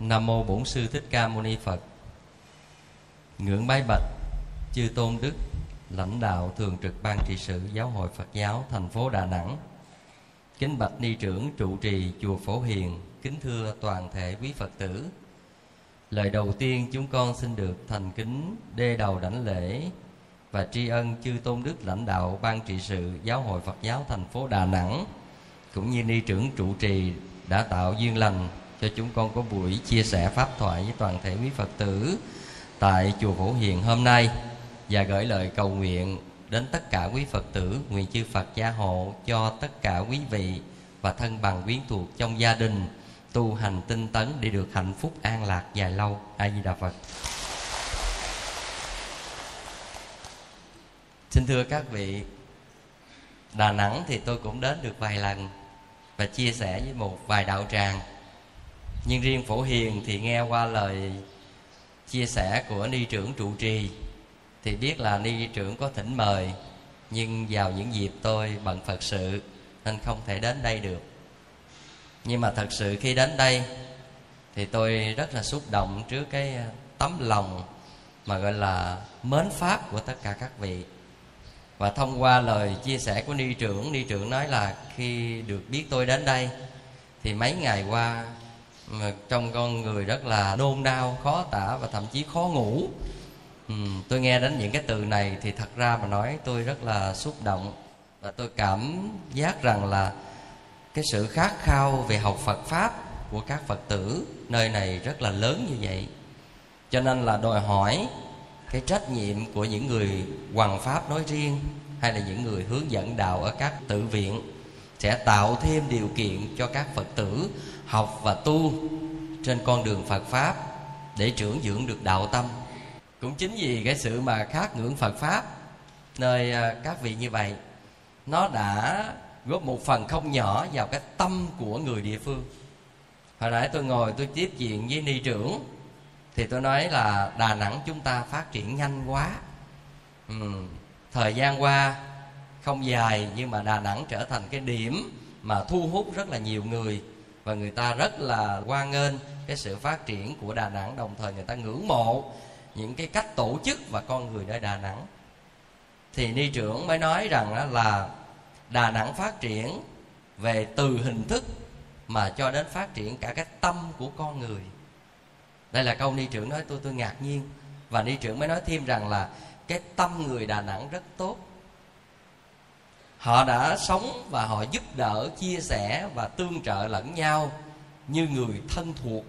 Nam mô Bổn sư Thích Ca Mâu Ni Phật. Ngưỡng bái bạch chư tôn đức lãnh đạo thường trực ban trị sự giáo hội Phật giáo thành phố Đà Nẵng. Kính bạch ni trưởng trụ trì chùa Phổ Hiền, kính thưa toàn thể quý Phật tử. Lời đầu tiên chúng con xin được thành kính đê đầu đảnh lễ và tri ân chư tôn đức lãnh đạo ban trị sự giáo hội Phật giáo thành phố Đà Nẵng cũng như ni trưởng trụ trì đã tạo duyên lành cho chúng con có buổi chia sẻ pháp thoại với toàn thể quý Phật tử tại chùa Phổ Hiền hôm nay. Và gửi lời cầu nguyện đến tất cả quý Phật tử, nguyện chư Phật gia hộ cho tất cả quý vị và thân bằng quyến thuộc trong gia đình, tu hành tinh tấn để được hạnh phúc, an lạc dài lâu. A di đà phật. Xin thưa các vị, đà nẵng thì tôi cũng đến được vài lần và chia sẻ với một vài đạo tràng nhưng riêng phổ hiền thì nghe qua lời chia sẻ của ni trưởng trụ trì, thì biết là ni trưởng có thỉnh mời, nhưng vào những dịp tôi bận phật sự nên không thể đến đây được. Nhưng mà thật sự khi đến đây thì tôi rất là xúc động trước cái ờ, tấm lòng mà gọi là mến pháp của tất cả các vị. Và thông qua lời chia sẻ của ni trưởng ni trưởng nói là khi được biết tôi đến đây thì mấy ngày qua trong con người rất là nôn đau khó tả và thậm chí khó ngủ. Ừ, tôi nghe đến những cái từ này thì thật ra mà nói tôi rất là xúc động. Và tôi cảm giác rằng là cái sự khát khao về học Phật pháp của các Phật tử nơi này rất là lớn như vậy. Cho nên là đòi hỏi cái trách nhiệm của những người hoàng pháp nói riêng hay là những người hướng dẫn đạo ở các tự viện sẽ tạo thêm điều kiện cho các phật tử học và tu trên con đường phật pháp để trưởng dưỡng được đạo tâm. Cũng chính vì cái sự mà khát ngưỡng phật pháp nơi à, các vị như vậy nó đã góp một phần không nhỏ vào cái tâm của người địa phương. Hồi nãy tôi ngồi tôi tiếp chuyện với ni trưởng thì tôi nói là đà nẵng chúng ta phát triển nhanh quá. Ừ, thời gian qua không dài nhưng mà đà nẵng trở thành cái điểm mà thu hút rất là nhiều người và người ta rất là hoan nghênh cái sự phát triển của đà nẵng. Đồng thời người ta ngưỡng mộ những cái cách tổ chức và con người nơi đà nẵng. Thì ni trưởng mới nói rằng là đà nẵng phát triển về từ hình thức mà cho đến phát triển cả cái tâm của con người. Đây là câu ni trưởng nói, tôi tôi ngạc nhiên. Và ni trưởng mới nói thêm rằng là cái tâm người đà nẵng rất tốt họ đã sống và họ giúp đỡ, chia sẻ và tương trợ lẫn nhau như người thân thuộc.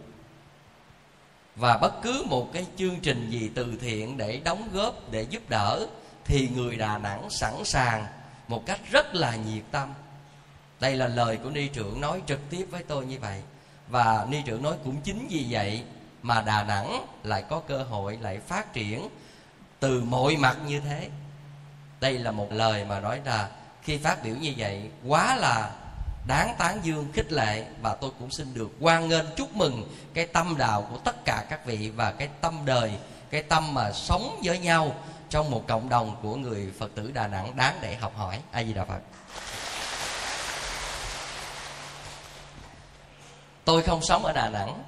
Và bất cứ một cái chương trình gì từ thiện để đóng góp, để giúp đỡ, thì người đà nẵng sẵn sàng một cách rất là nhiệt tâm. Đây là lời của ni trưởng nói trực tiếp với tôi như vậy. Và ni trưởng nói cũng chính vì vậy mà đà nẵng lại có cơ hội, lại phát triển từ mọi mặt như thế. Đây là một lời mà nói là khi phát biểu như vậy, quá là đáng tán dương, khích lệ và tôi cũng xin được hoan nghênh, chúc mừng cái tâm đạo của tất cả các vị và cái tâm đời, cái tâm mà sống với nhau trong một cộng đồng của người phật tử đà nẵng đáng để học hỏi. A di đà phật. Tôi không sống ở đà nẵng,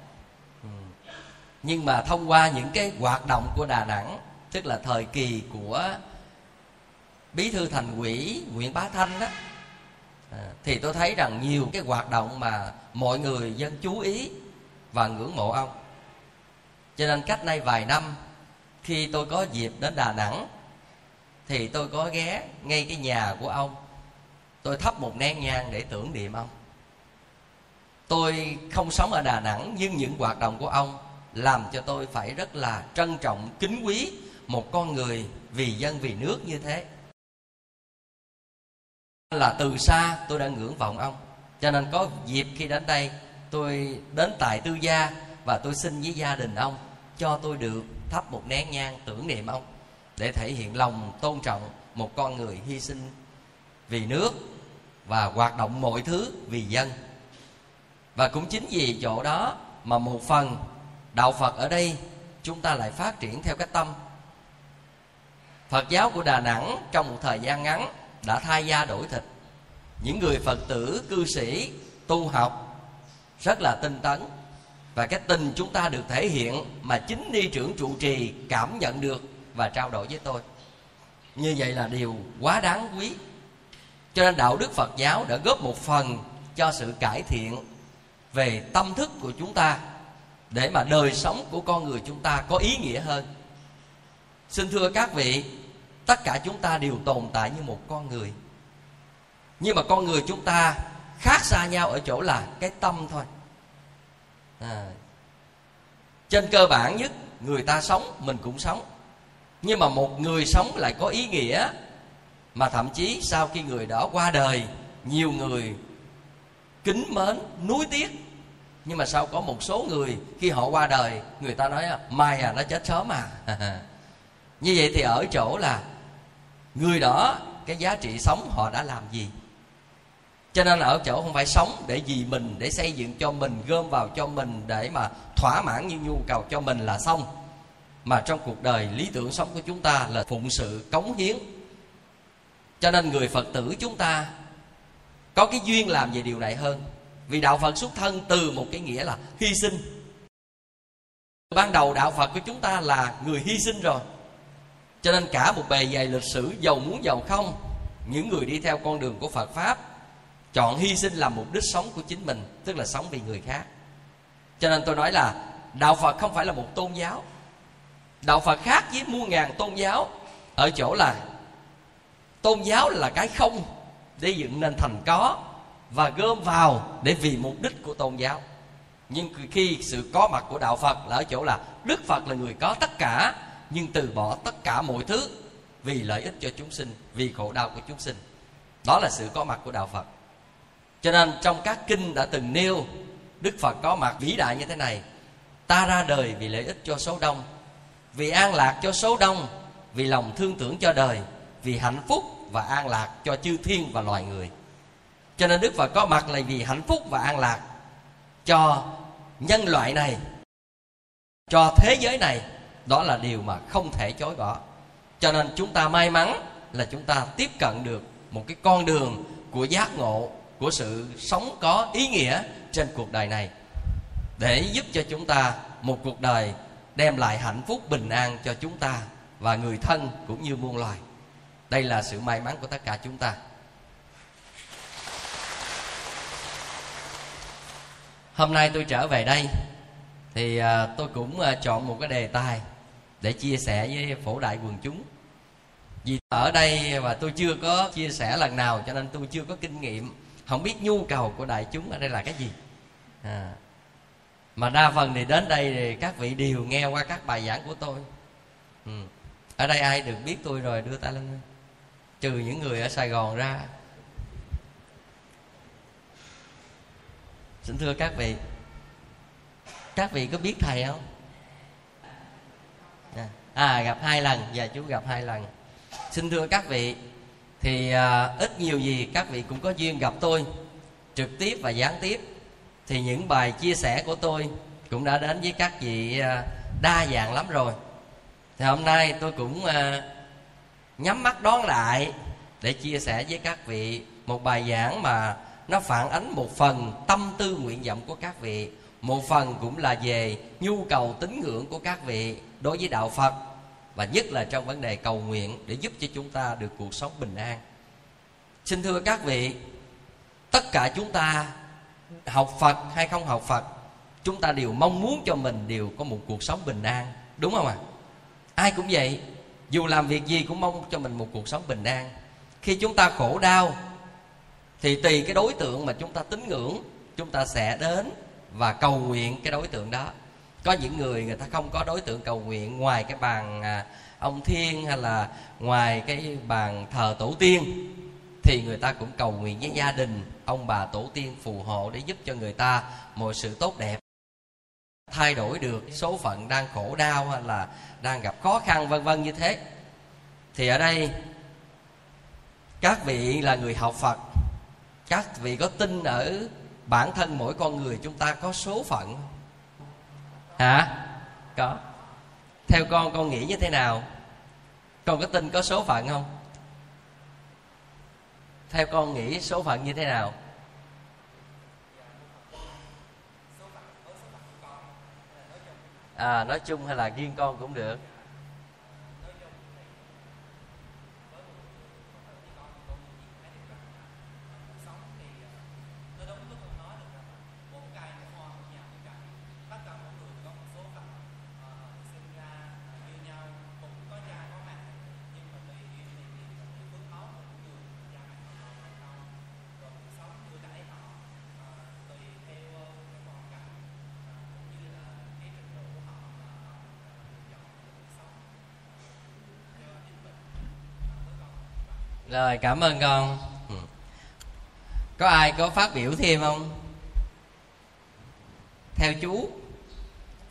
nhưng mà thông qua những cái hoạt động của đà nẵng, tức là thời kỳ của bí thư thành quỷ nguyễn bá thanh đó à, thì tôi thấy rằng nhiều cái hoạt động mà mọi người dân chú ý và ngưỡng mộ ông. Cho nên cách nay vài năm khi tôi có dịp đến đà nẵng thì tôi có ghé ngay cái nhà của ông. Tôi thắp một nén nhang để tưởng niệm ông. Tôi không sống ở đà nẵng nhưng những hoạt động của ông làm cho tôi phải rất là trân trọng kính quý một con người vì dân vì nước như thế là từ xa tôi đã ngưỡng vọng ông. Cho nên có dịp khi đến đây, tôi đến tại tư gia và tôi xin với gia đình ông cho tôi được thắp một nén nhang tưởng niệm ông để thể hiện lòng tôn trọng một con người hy sinh vì nước và hoạt động mọi thứ vì dân. Và cũng chính vì chỗ đó mà một phần đạo phật ở đây chúng ta lại phát triển theo cái tâm. Phật giáo của đà nẵng trong một thời gian ngắn đã thay da đổi thịt. Những người phật tử, cư sĩ, tu học rất là tinh tấn. Và cái tình chúng ta được thể hiện mà chính ni trưởng trụ trì cảm nhận được và trao đổi với tôi. Như vậy là điều quá đáng quý. Cho nên đạo đức phật giáo đã góp một phần cho sự cải thiện về tâm thức của chúng ta để mà đời sống của con người chúng ta có ý nghĩa hơn. Xin thưa các vị tất cả chúng ta đều tồn tại như một con người. Nhưng mà con người chúng ta khác xa nhau ở chỗ là cái tâm thôi. À. trên cơ bản nhất, người ta sống, mình cũng sống. Nhưng mà một người sống lại có ý nghĩa mà thậm chí sau khi người đó qua đời, nhiều người kính mến, nuối tiếc. Nhưng mà sau có một số người, khi họ qua đời, người ta nói, mai à nó chết sớm à. Như vậy thì ở chỗ là người đó, cái giá trị sống họ đã làm gì? Cho nên ở chỗ không phải sống để vì mình, để xây dựng cho mình, gom vào cho mình, để mà thỏa mãn những nhu cầu cho mình là xong. Mà trong cuộc đời, lý tưởng sống của chúng ta là phụng sự, cống hiến. Cho nên người phật tử chúng ta có cái duyên làm về điều này hơn. Vì đạo phật xuất thân từ một cái nghĩa là hy sinh. Ban đầu đạo phật của chúng ta là người hy sinh rồi cho nên cả một bề dày lịch sử, giàu muốn giàu không, những người đi theo con đường của phật pháp chọn hy sinh làm mục đích sống của chính mình, tức là sống vì người khác. Cho nên tôi nói là đạo phật không phải là một tôn giáo. Đạo phật khác với muôn ngàn tôn giáo ở chỗ là tôn giáo là cái không để dựng nên thành có và gom vào để vì mục đích của tôn giáo. Nhưng khi sự có mặt của đạo phật là ở chỗ là đức phật là người có tất cả nhưng từ bỏ tất cả mọi thứ vì lợi ích cho chúng sinh, vì khổ đau của chúng sinh. Đó là sự có mặt của đạo phật. Cho nên trong các kinh đã từng nêu, đức phật có mặt vĩ đại như thế này. Ta ra đời vì lợi ích cho số đông, vì an lạc cho số đông, vì lòng thương tưởng cho đời, vì hạnh phúc và an lạc cho chư thiên và loài người. Cho nên đức phật có mặt là vì hạnh phúc và an lạc cho nhân loại này, cho thế giới này đó là điều mà không thể chối bỏ. Cho nên chúng ta may mắn là chúng ta tiếp cận được một cái con đường của giác ngộ, của sự sống có ý nghĩa trên cuộc đời này, để giúp cho chúng ta một cuộc đời đem lại hạnh phúc bình an cho chúng ta và người thân cũng như muôn loài. Đây là sự may mắn của tất cả chúng ta. Hôm nay tôi trở về đây thì à, tôi cũng à, chọn một cái đề tài để chia sẻ với phổ đại quần chúng vì ở đây mà tôi chưa có chia sẻ lần nào cho nên tôi chưa có kinh nghiệm không biết nhu cầu của đại chúng ở đây là cái gì à. mà đa phần thì đến đây thì các vị đều nghe qua các bài giảng của tôi ừ. ở đây ai được biết tôi rồi đưa tay lên trừ những người ở sài gòn ra xin thưa các vị các vị có biết thầy không? Dạ. À, gặp hai lần. Và chú gặp hai lần. Xin thưa các vị thì à, ít nhiều gì các vị cũng có duyên gặp tôi trực tiếp và gián tiếp. Thì những bài chia sẻ của tôi cũng đã đến với các vị à, đa dạng lắm rồi. Thì hôm nay tôi cũng à, nhắm mắt đón lại để chia sẻ với các vị một bài giảng mà nó phản ánh một phần tâm tư nguyện vọng của các vị một phần cũng là về nhu cầu tín ngưỡng của các vị đối với đạo phật, và nhất là trong vấn đề cầu nguyện để giúp cho chúng ta được cuộc sống bình an xin thưa các vị, tất cả chúng ta học phật hay không học phật, chúng ta đều mong muốn cho mình đều có một cuộc sống bình an, đúng không ạ à? ai cũng vậy, dù làm việc gì cũng mong cho mình một cuộc sống bình an khi chúng ta khổ đau, thì tùy cái đối tượng mà chúng ta tín ngưỡng, chúng ta sẽ đến và cầu nguyện cái đối tượng đó. Có những người người ta không có đối tượng cầu nguyện ngoài cái bàn à, ông thiên hay là ngoài cái bàn thờ tổ tiên, thì người ta cũng cầu nguyện với gia đình, ông bà tổ tiên phù hộ để giúp cho người ta mọi sự tốt đẹp. Thay đổi được số phận đang khổ đau hay là đang gặp khó khăn, vân vân như thế. Thì ở đây, các vị là người học phật, các vị có tin ở bản thân mỗi con người chúng ta có số phận. Hả? Có. Theo con con nghĩ như thế nào? Con có tin có số phận không? Theo con nghĩ số phận như thế nào? À nói chung hay là riêng con cũng được. Rồi cảm ơn con. Ừ. có ai có phát biểu thêm không? Theo chú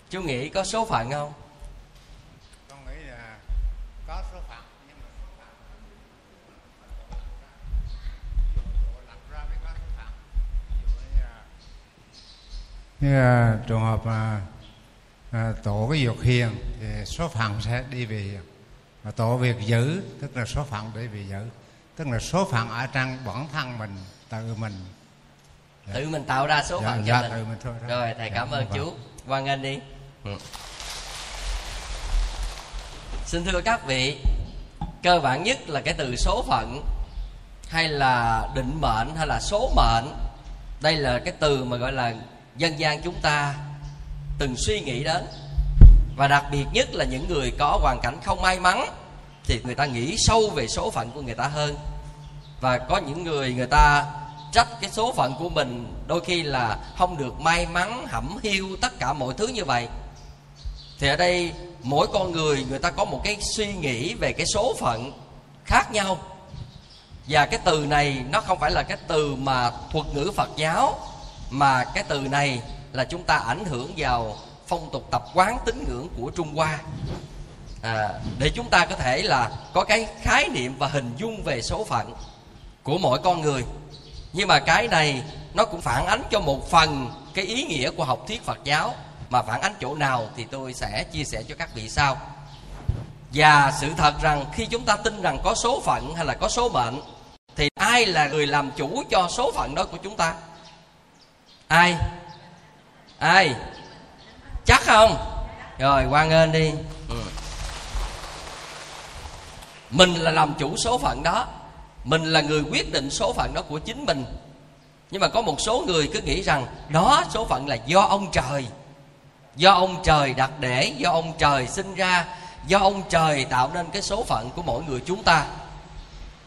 chú nghĩ có số phận không? Con nghĩ là có số phận nhưng mà số phận lập ra mới có số phận. Như là, như là trường hợp mà à, tổ cái dục hiền thì số phận sẽ đi về. Hiền mà tổ việc giữ tức là số phận để về giữ tức là số phận ở trong bản thân mình tự mình. Dạ. tự mình tạo ra số dạ, phận cho dạ, mình. Tự mình thôi rồi thầy dạ, cảm ơn chú. Quan nghênh đi. Ừ. xin thưa các vị cơ bản nhất là cái từ số phận hay là định mệnh hay là số mệnh. Đây là cái từ mà gọi là dân gian chúng ta từng suy nghĩ đến. Và đặc biệt nhất là những người có hoàn cảnh không may mắn thì người ta nghĩ sâu về số phận của người ta hơn. Và có những người người ta trách cái số phận của mình đôi khi là không được may mắn, hẩm hiu, tất cả mọi thứ như vậy. Thì ở đây mỗi con người người ta có một cái suy nghĩ về cái số phận khác nhau. Và cái từ này nó không phải là cái từ mà thuật ngữ phật giáo, mà cái từ này là chúng ta ảnh hưởng vào phong tục tập quán tín ngưỡng của trung hoa à, để chúng ta có thể là có cái khái niệm và hình dung về số phận của mỗi con người. Nhưng mà cái này nó cũng phản ánh cho một phần cái ý nghĩa của học thuyết Phật giáo. Mà phản ánh chỗ nào thì tôi sẽ chia sẻ cho các vị sau. Và sự thật rằng khi chúng ta tin rằng có số phận hay là có số mệnh thì ai là người làm chủ cho số phận đó của chúng ta? Ai? Ai? Chắc không? Rồi quan nghênh đi mình là làm chủ số phận đó. Mình là người quyết định số phận đó của chính mình. Nhưng mà có một số người cứ nghĩ rằng đó, số phận là do ông trời. Do ông trời đặt để, do ông trời sinh ra, do ông trời tạo nên cái số phận của mỗi người chúng ta.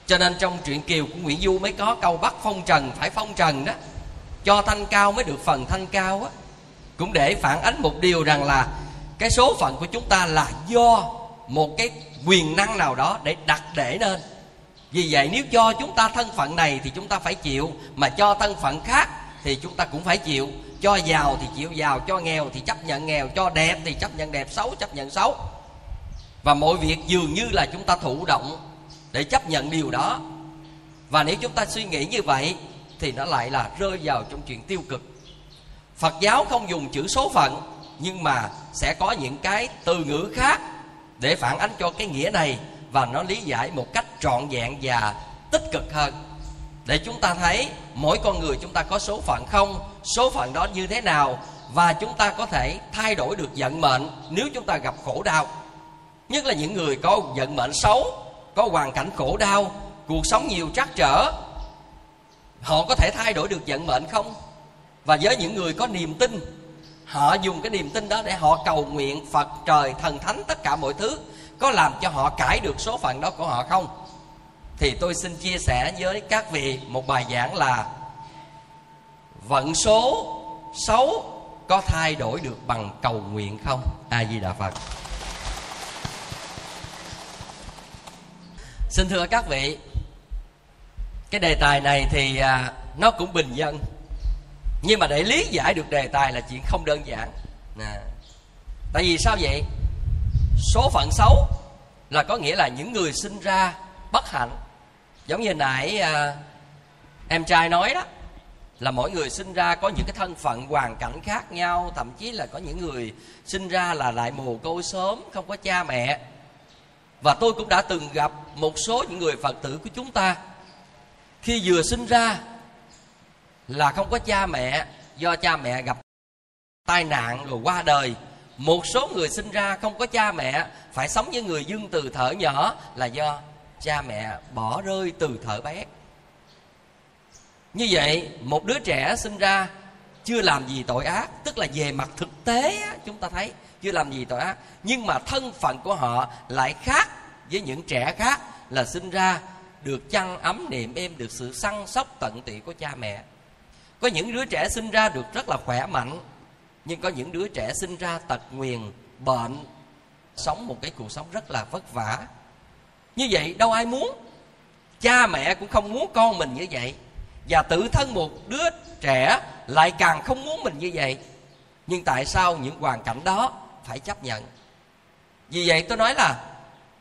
Cho nên trong truyện kiều của nguyễn du mới có câu bắt phong trần, phải phong trần đó. Cho thanh cao mới được phần thanh cao á. Cũng để phản ánh một điều rằng là cái số phận của chúng ta là do một cái quyền năng nào đó để đặt để nên. Vì vậy nếu cho chúng ta thân phận này thì chúng ta phải chịu, mà cho thân phận khác thì chúng ta cũng phải chịu. Cho giàu thì chịu giàu, cho nghèo thì chấp nhận nghèo, cho đẹp thì chấp nhận đẹp, xấu chấp nhận xấu. Và mọi việc dường như là chúng ta thụ động để chấp nhận điều đó. Và nếu chúng ta suy nghĩ như vậy thì nó lại là rơi vào trong chuyện tiêu cực. Phật giáo không dùng chữ số phận, nhưng mà sẽ có những cái từ ngữ khác để phản ánh cho cái nghĩa này và nó lý giải một cách trọn vẹn và tích cực hơn. Để chúng ta thấy mỗi con người chúng ta có số phận không, số phận đó như thế nào và chúng ta có thể thay đổi được vận mệnh nếu chúng ta gặp khổ đau. Nhất là những người có vận mệnh xấu, có hoàn cảnh khổ đau, cuộc sống nhiều trắc trở, họ có thể thay đổi được vận mệnh không? Và với những người có niềm tin họ dùng cái niềm tin đó để họ cầu nguyện phật trời thần thánh tất cả mọi thứ. Có làm cho họ cải được số phận đó của họ không? Thì tôi xin chia sẻ với các vị một bài giảng là vận số xấu có thay đổi được bằng cầu nguyện không? A di đà phật. Xin thưa các vị, cái đề tài này thì à, nó cũng bình dân nhưng mà để lý giải được đề tài là chuyện không đơn giản. Nè. Tại vì sao vậy? Số phận xấu là có nghĩa là những người sinh ra bất hạnh. Giống như nãy à, em trai nói đó là mỗi người sinh ra có những cái thân phận hoàn cảnh khác nhau thậm chí là có những người sinh ra là lại mồ côi sớm không có cha mẹ. Và tôi cũng đã từng gặp một số những người phật tử của chúng ta. Khi vừa sinh ra là không có cha mẹ, do cha mẹ gặp tai nạn rồi qua đời. Một số người sinh ra không có cha mẹ, phải sống với người dưng từ thở nhỏ là do cha mẹ bỏ rơi từ thở bé. Như vậy, một đứa trẻ sinh ra chưa làm gì tội ác, tức là về mặt thực tế chúng ta thấy chưa làm gì tội ác, nhưng mà thân phận của họ lại khác với những trẻ khác là sinh ra được chăn ấm niệm êm, được sự săn sóc tận tụy của cha mẹ có những đứa trẻ sinh ra được rất là khỏe mạnh, nhưng có những đứa trẻ sinh ra tật nguyền, bệnh, sống một cái cuộc sống rất là vất vả. Như vậy đâu ai muốn? Cha mẹ cũng không muốn con mình như vậy. Và tự thân một đứa trẻ lại càng không muốn mình như vậy. Nhưng tại sao những hoàn cảnh đó phải chấp nhận? Vì vậy tôi nói là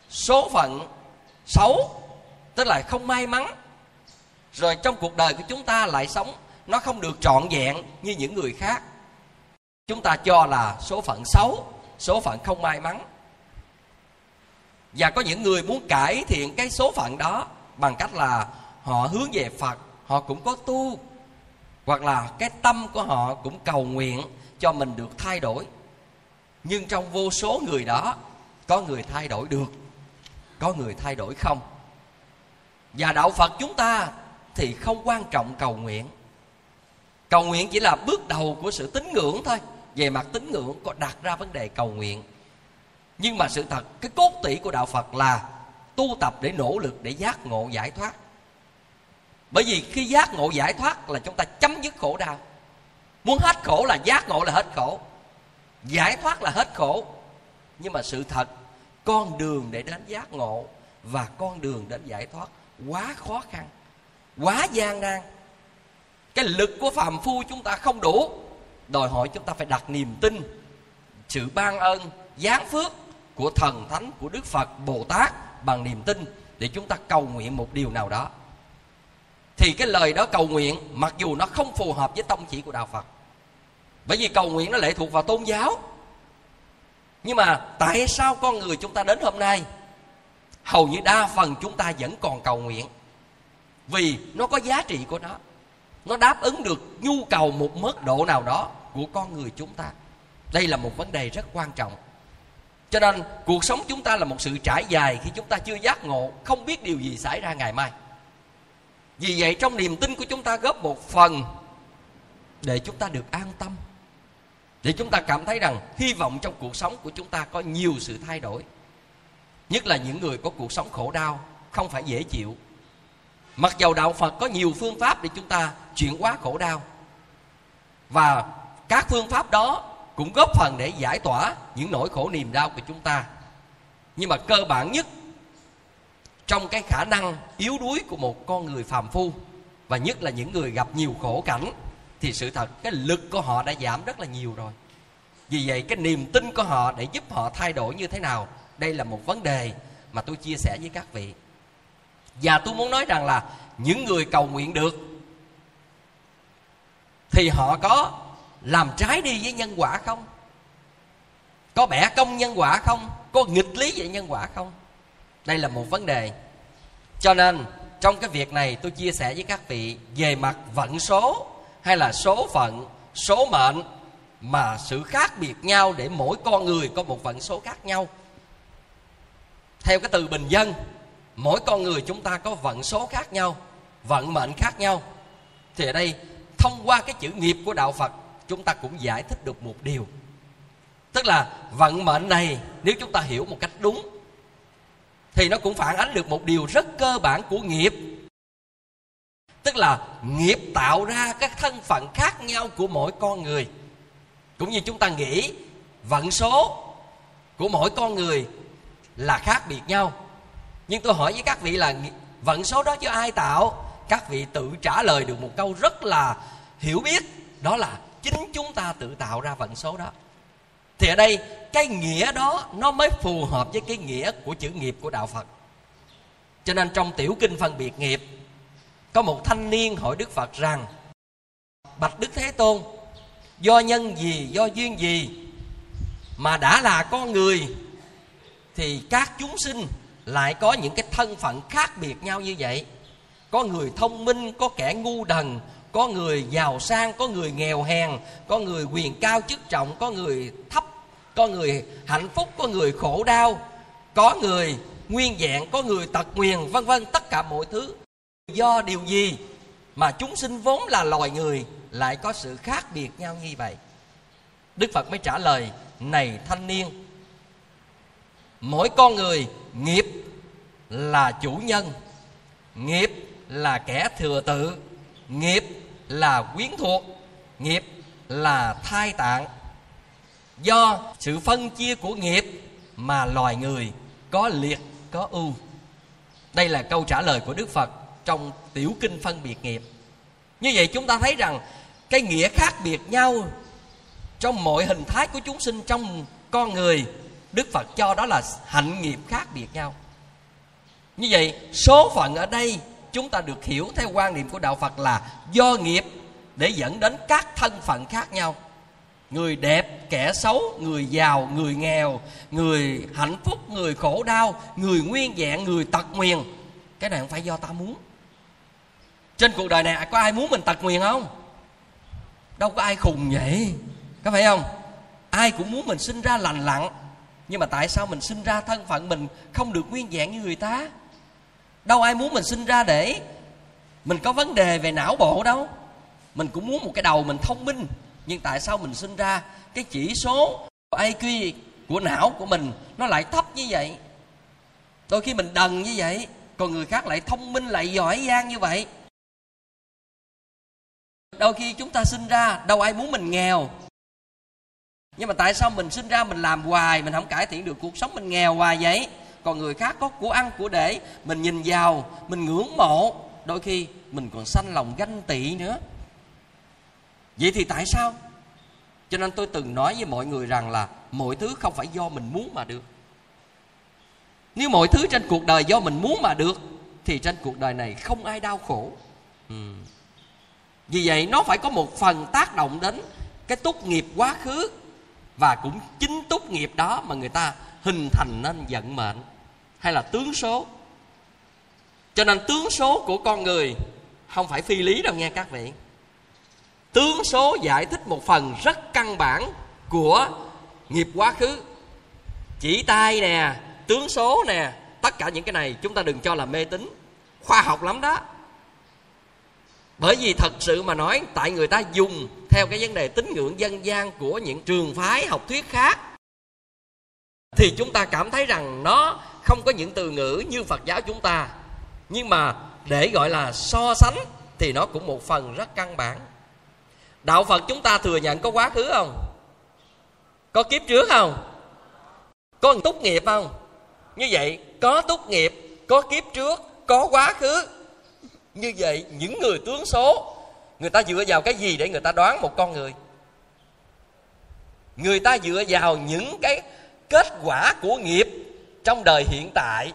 số phận xấu, tức là không may mắn, rồi trong cuộc đời của chúng ta lại sống nó không được trọn vẹn như những người khác. Chúng ta cho là số phận xấu, số phận không may mắn. Và có những người muốn cải thiện cái số phận đó bằng cách là họ hướng về phật, họ cũng có tu, hoặc là cái tâm của họ cũng cầu nguyện cho mình được thay đổi. Nhưng trong vô số người đó, có người thay đổi được, có người thay đổi không? Và đạo phật chúng ta thì không quan trọng cầu nguyện cầu nguyện chỉ là bước đầu của sự tín ngưỡng thôi. Về mặt tín ngưỡng có đặt ra vấn đề cầu nguyện. Nhưng mà sự thật, cái cốt tủy của đạo phật là tu tập để nỗ lực để giác ngộ giải thoát. Bởi vì khi giác ngộ giải thoát là chúng ta chấm dứt khổ đau. Muốn hết khổ là giác ngộ là hết khổ. Giải thoát là hết khổ. Nhưng mà sự thật, con đường để đến giác ngộ và con đường đến giải thoát quá khó khăn, quá gian nan cái lực của phàm phu chúng ta không đủ. Đòi hỏi chúng ta phải đặt niềm tin, sự ban ơn, giáng phước của thần thánh, của đức phật, bồ tát bằng niềm tin để chúng ta cầu nguyện một điều nào đó. Thì cái lời đó cầu nguyện, mặc dù nó không phù hợp với tông chỉ của đạo phật. Bởi vì cầu nguyện nó lệ thuộc vào tôn giáo. Nhưng mà tại sao con người chúng ta đến hôm nay, hầu như đa phần chúng ta vẫn còn cầu nguyện? Vì nó có giá trị của nó nó đáp ứng được nhu cầu một mức độ nào đó của con người chúng ta. Đây là một vấn đề rất quan trọng. Cho nên, cuộc sống chúng ta là một sự trải dài khi chúng ta chưa giác ngộ, không biết điều gì xảy ra ngày mai. Vì vậy, trong niềm tin của chúng ta góp một phần để chúng ta được an tâm, để chúng ta cảm thấy rằng hy vọng trong cuộc sống của chúng ta có nhiều sự thay đổi. Nhất là những người có cuộc sống khổ đau, không phải dễ chịu mặc dầu đạo phật có nhiều phương pháp để chúng ta chuyển hóa khổ đau, và các phương pháp đó cũng góp phần để giải tỏa những nỗi khổ niềm đau của chúng ta. Nhưng mà cơ bản nhất, trong cái khả năng yếu đuối của một con người phàm phu, và nhất là những người gặp nhiều khổ cảnh, thì sự thật cái lực của họ đã giảm rất là nhiều rồi. Vì vậy, cái niềm tin của họ để giúp họ thay đổi như thế nào, đây là một vấn đề mà tôi chia sẻ với các vị và tôi muốn nói rằng là những người cầu nguyện được, thì họ có làm trái đi với nhân quả không? Có bẻ công nhân quả không? Có nghịch lý về nhân quả không? Đây là một vấn đề. Cho nên, trong cái việc này tôi chia sẻ với các vị về mặt vận số hay là số phận, số mệnh mà sự khác biệt nhau để mỗi con người có một vận số khác nhau. Theo cái từ bình dân mỗi con người chúng ta có vận số khác nhau, vận mệnh khác nhau. Thì ở đây, thông qua cái chữ nghiệp của đạo phật, chúng ta cũng giải thích được một điều. Tức là vận mệnh này, nếu chúng ta hiểu một cách đúng, thì nó cũng phản ánh được một điều rất cơ bản của nghiệp. Tức là nghiệp tạo ra các thân phận khác nhau của mỗi con người. Cũng như chúng ta nghĩ, vận số của mỗi con người là khác biệt nhau nhưng tôi hỏi với các vị là vận số đó cho ai tạo? Các vị tự trả lời được một câu rất là hiểu biết. Đó là chính chúng ta tự tạo ra vận số đó. Thì ở đây, cái nghĩa đó nó mới phù hợp với cái nghĩa của chữ nghiệp của đạo phật. Cho nên trong tiểu kinh phân biệt nghiệp, có một thanh niên hỏi đức phật rằng, bạch đức thế tôn, do nhân gì, do duyên gì mà đã là con người, thì các chúng sinh lại có những cái thân phận khác biệt nhau như vậy. Có người thông minh có kẻ ngu đần có người giàu sang có người nghèo hèn có người quyền cao chức trọng có người thấp có người hạnh phúc có người khổ đau có người nguyên dạng, có người tật nguyền vân vân tất cả mọi thứ. Do điều gì mà chúng sinh vốn là loài người lại có sự khác biệt nhau như vậy? Đức phật mới trả lời này thanh niên mỗi con người, nghiệp là chủ nhân, nghiệp là kẻ thừa tự, nghiệp là quyến thuộc, nghiệp là thai tạng. Do sự phân chia của nghiệp mà loài người có liệt, có ưu. Đây là câu trả lời của đức phật trong tiểu kinh phân biệt nghiệp. Như vậy chúng ta thấy rằng cái nghĩa khác biệt nhau trong mọi hình thái của chúng sinh trong con người đức phật cho đó là hạnh nghiệp khác biệt nhau. Như vậy, số phận ở đây chúng ta được hiểu theo quan niệm của đạo phật là do nghiệp để dẫn đến các thân phận khác nhau. Người đẹp, kẻ xấu, người giàu, người nghèo, người hạnh phúc, người khổ đau, người nguyên vẹn, người tật nguyền. Cái này không phải do ta muốn. Trên cuộc đời này, có ai muốn mình tật nguyền không? Đâu có ai khùng vậy. Có phải không? Ai cũng muốn mình sinh ra lành lặn nhưng mà tại sao mình sinh ra thân phận mình không được nguyên vẹn như người ta? Đâu ai muốn mình sinh ra để mình có vấn đề về não bộ đâu. Mình cũng muốn một cái đầu mình thông minh, nhưng tại sao mình sinh ra cái chỉ số IQ của não của mình nó lại thấp như vậy? Đôi khi mình đần như vậy, còn người khác lại thông minh, lại giỏi giang như vậy. Đôi khi chúng ta sinh ra, đâu ai muốn mình nghèo nhưng mà tại sao mình sinh ra mình làm hoài, mình không cải thiện được cuộc sống, mình nghèo hoài vậy? Còn người khác có của ăn, của để, mình nhìn vào, mình ngưỡng mộ, đôi khi mình còn sanh lòng ganh tị nữa. Vậy thì tại sao? Cho nên tôi từng nói với mọi người rằng là mọi thứ không phải do mình muốn mà được. Nếu mọi thứ trên cuộc đời do mình muốn mà được, thì trên cuộc đời này không ai đau khổ. Ừ. vì vậy, nó phải có một phần tác động đến cái tốt nghiệp quá khứ và cũng chính tốt nghiệp đó mà người ta hình thành nên vận mệnh hay là tướng số. Cho nên tướng số của con người không phải phi lý đâu nha các vị. Tướng số giải thích một phần rất căn bản của nghiệp quá khứ. Chỉ tay nè, tướng số nè, tất cả những cái này chúng ta đừng cho là mê tín. Khoa học lắm đó bởi vì thật sự mà nói, tại người ta dùng theo cái vấn đề tín ngưỡng dân gian của những trường phái học thuyết khác, thì chúng ta cảm thấy rằng nó không có những từ ngữ như phật giáo chúng ta. Nhưng mà để gọi là so sánh thì nó cũng một phần rất căn bản. Đạo phật chúng ta thừa nhận có quá khứ không? Có kiếp trước không? Có tốt nghiệp không? Như vậy, có tốt nghiệp, có kiếp trước, có quá khứ như vậy, những người tướng số, người ta dựa vào cái gì để người ta đoán một con người? Người ta dựa vào những cái kết quả của nghiệp trong đời hiện tại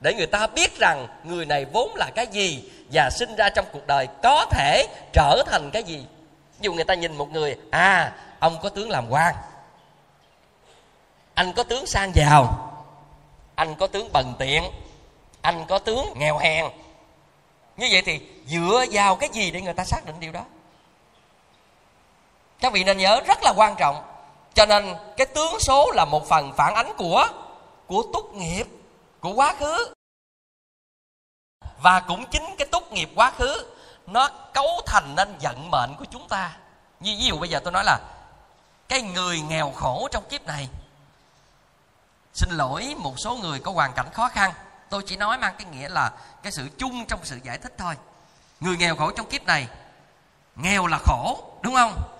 để người ta biết rằng người này vốn là cái gì và sinh ra trong cuộc đời có thể trở thành cái gì. Dù người ta nhìn một người à ông có tướng làm quan, anh có tướng sang giàu, anh có tướng bần tiện, anh có tướng nghèo hèn như vậy thì dựa vào cái gì để người ta xác định điều đó? Các vị nên nhớ rất là quan trọng. Cho nên cái tướng số là một phần phản ánh của của tốt nghiệp, của quá khứ. Và cũng chính cái tốt nghiệp quá khứ, nó cấu thành nên vận mệnh của chúng ta. Như ví dụ bây giờ tôi nói là, cái người nghèo khổ trong kiếp này, xin lỗi một số người có hoàn cảnh khó khăn tôi chỉ nói mang cái nghĩa là cái sự chung trong sự giải thích thôi. Người nghèo khổ trong kiếp này, nghèo là khổ, đúng không?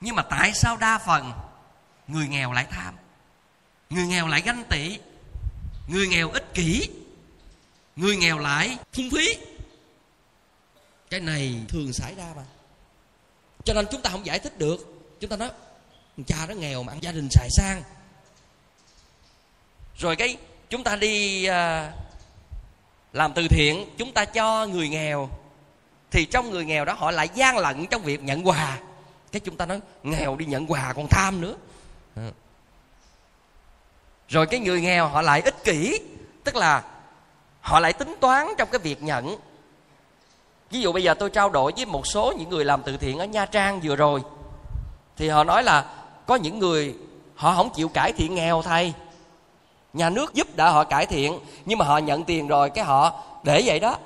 Nhưng mà tại sao đa phần người nghèo lại tham? Người nghèo lại ganh tị, người nghèo ích kỷ, người nghèo lại phung phí. Cái này thường xảy ra mà. Cho nên chúng ta không giải thích được. Chúng ta nói cha nó nghèo mà gia đình xài sang. Rồi cái chúng ta đi à, làm từ thiện chúng ta cho người nghèo. Thì trong người nghèo đó họ lại gian lận trong việc nhận quà. Cái chúng ta nói nghèo đi nhận quà còn tham nữa. Ừ. Rồi cái người nghèo họ lại ích kỷ tức là họ lại tính toán trong cái việc nhận. Ví dụ bây giờ tôi trao đổi với một số những người làm từ thiện ở nha trang vừa rồi thì họ nói là có những người họ không chịu cải thiện nghèo thầy nhà nước giúp đỡ họ cải thiện nhưng mà họ nhận tiền rồi cái họ để vậy đó.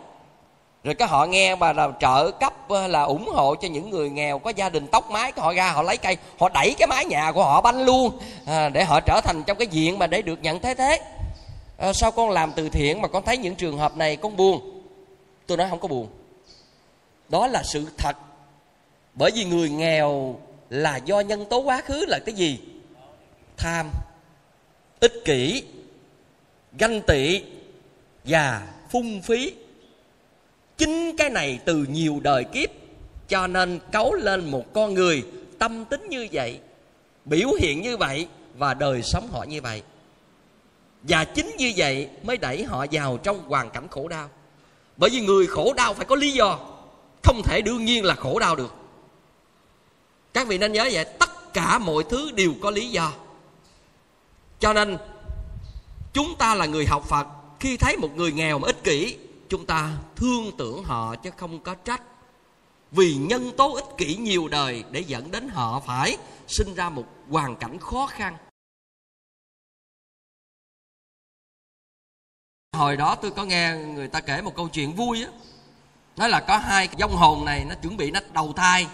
Rồi cái họ nghe mà là trợ cấp ờ, là ủng hộ cho những người nghèo có gia đình tóc mái cái họ ra họ lấy cây họ đẩy cái mái nhà của họ banh luôn à, để họ trở thành trong cái diện mà để được nhận thế thế. À, sao con làm từ thiện mà con thấy những trường hợp này con buồn? Tôi nói không có buồn. Đó là sự thật. Bởi vì người nghèo là do nhân tố quá khứ là cái gì? Tham. Ích kỷ ganh tị và phung phí. Chính cái này từ nhiều đời kiếp, cho nên cấu lên một con người tâm tính như vậy, biểu hiện như vậy và đời sống họ như vậy. Và chính như vậy mới đẩy họ vào trong hoàn cảnh khổ đau. Bởi vì người khổ đau phải có lý do, không thể đương nhiên là khổ đau được. Các vị nên nhớ vậy, tất cả mọi thứ đều có lý do. Cho nên chúng ta là người học phật. Khi thấy một người nghèo mà ích kỷ, chúng ta thương tưởng họ chứ không có trách. Vì nhân tố ích kỷ nhiều đời để dẫn đến họ phải sinh ra một hoàn cảnh khó khăn. Hồi đó tôi có nghe người ta kể một câu chuyện vui á. Nói là có hai cái dông hồn này nó chuẩn bị nó đầu thai.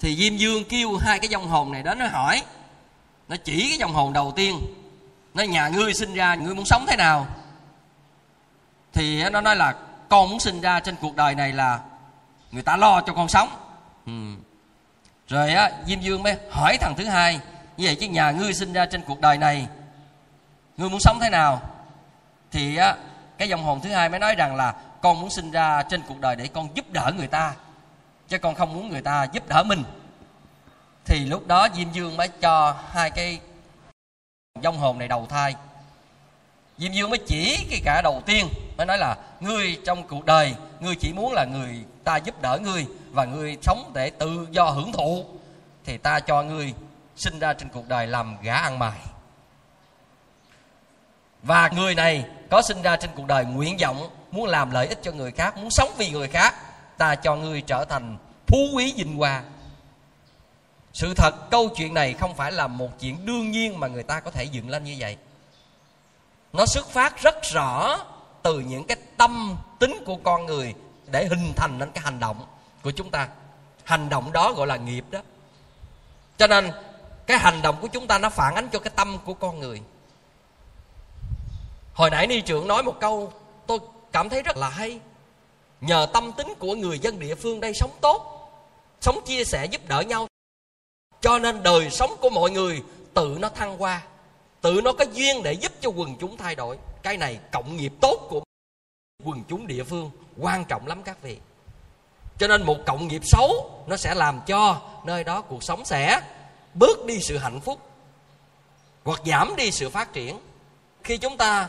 Thì diêm dương kêu hai cái dông hồn này đến nó hỏi. Nó chỉ cái dông hồn đầu tiên nói, nhà ngươi sinh ra, ngươi muốn sống thế nào? Thì nó nói là, con muốn sinh ra trên cuộc đời này là người ta lo cho con sống. Ừ. rồi á, diêm dương mới hỏi thằng thứ hai, như vậy chứ nhà ngươi sinh ra trên cuộc đời này, ngươi muốn sống thế nào? Thì á, cái dòng hồn thứ hai mới nói rằng là, con muốn sinh ra trên cuộc đời để con giúp đỡ người ta, chứ con không muốn người ta giúp đỡ mình. Thì lúc đó diêm dương mới cho hai cái dông hồn này đầu thai. Diêm dương mới chỉ cái cả đầu tiên, mới nói là ngươi trong cuộc đời, ngươi chỉ muốn là người ta giúp đỡ ngươi và ngươi sống để tự do hưởng thụ, thì ta cho ngươi sinh ra trên cuộc đời làm gã ăn mày. Và người này có sinh ra trên cuộc đời nguyện vọng, muốn làm lợi ích cho người khác, muốn sống vì người khác, ta cho ngươi trở thành phú quý vinh hoa sự thật, câu chuyện này không phải là một chuyện đương nhiên mà người ta có thể dựng lên như vậy. Nó xuất phát rất rõ từ những cái tâm tính của con người để hình thành nên cái hành động của chúng ta. Hành động đó gọi là nghiệp đó. Cho nên, cái hành động của chúng ta nó phản ánh cho cái tâm của con người. Hồi nãy ni trưởng nói một câu tôi cảm thấy rất là hay. Nhờ tâm tính của người dân địa phương đây sống tốt, sống chia sẻ giúp đỡ nhau cho nên đời sống của mọi người, tự nó thăng hoa. Tự nó có duyên để giúp cho quần chúng thay đổi. Cái này cộng nghiệp tốt của quần chúng địa phương, quan trọng lắm các vị. Cho nên một cộng nghiệp xấu, nó sẽ làm cho nơi đó cuộc sống sẽ bớt đi sự hạnh phúc, hoặc giảm đi sự phát triển. Khi chúng ta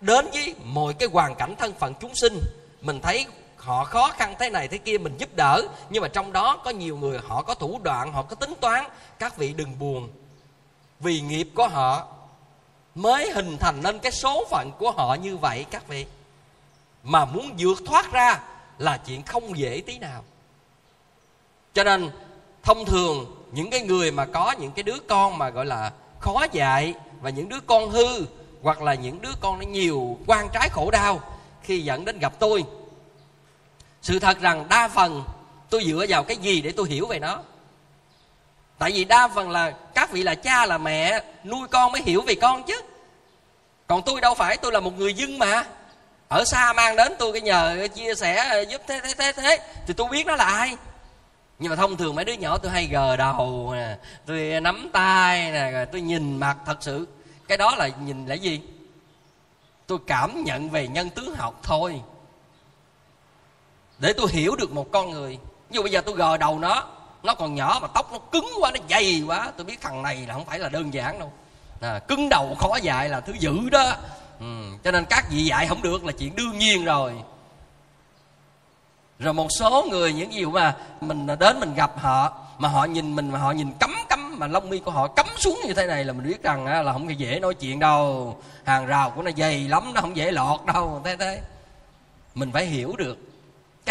đến với mọi cái hoàn cảnh thân phận chúng sinh, mình thấy họ khó khăn thế này thế kia mình giúp đỡ, nhưng mà trong đó có nhiều người họ có thủ đoạn, họ có tính toán. Các vị đừng buồn. Vì nghiệp của họ mới hình thành nên cái số phận của họ như vậy, các vị. Mà muốn vượt thoát ra là chuyện không dễ tí nào. Cho nên, thông thường, những cái người mà có những cái đứa con mà gọi là khó dạy và những đứa con hư, hoặc là những đứa con nó nhiều, quan trái khổ đau, khi dẫn đến gặp tôi sự thật rằng đa phần tôi dựa vào cái gì để tôi hiểu về nó? Tại vì đa phần là các vị là cha, là mẹ, nuôi con mới hiểu về con chứ. Còn tôi đâu phải, tôi là một người dưng mà. Ở xa mang đến tôi cái nhờ chia sẻ, giúp thế thế thế thế thì tôi biết nó là ai. Nhưng mà thông thường mấy đứa nhỏ tôi hay gờ đầu nè, tôi nắm tay nè tôi nhìn mặt thật sự. Cái đó là nhìn là gì? Tôi cảm nhận về nhân tướng học thôi để tôi hiểu được một con người. Như bây giờ tôi gờ đầu nó nó còn nhỏ mà tóc nó cứng quá nó dày quá tôi biết thằng này là không phải là đơn giản đâu. À, cứng đầu khó dạy là thứ dữ đó. Ừ, cho nên các vị dạy không được là chuyện đương nhiên rồi. Rồi một số người những gì mà mình đến mình gặp họ mà họ nhìn mình mà họ nhìn cấm cấm mà lông mi của họ cấm xuống như thế này là mình biết rằng là không dễ nói chuyện đâu. Hàng rào của nó dày lắm nó không dễ lọt đâu thế thế. Mình phải hiểu được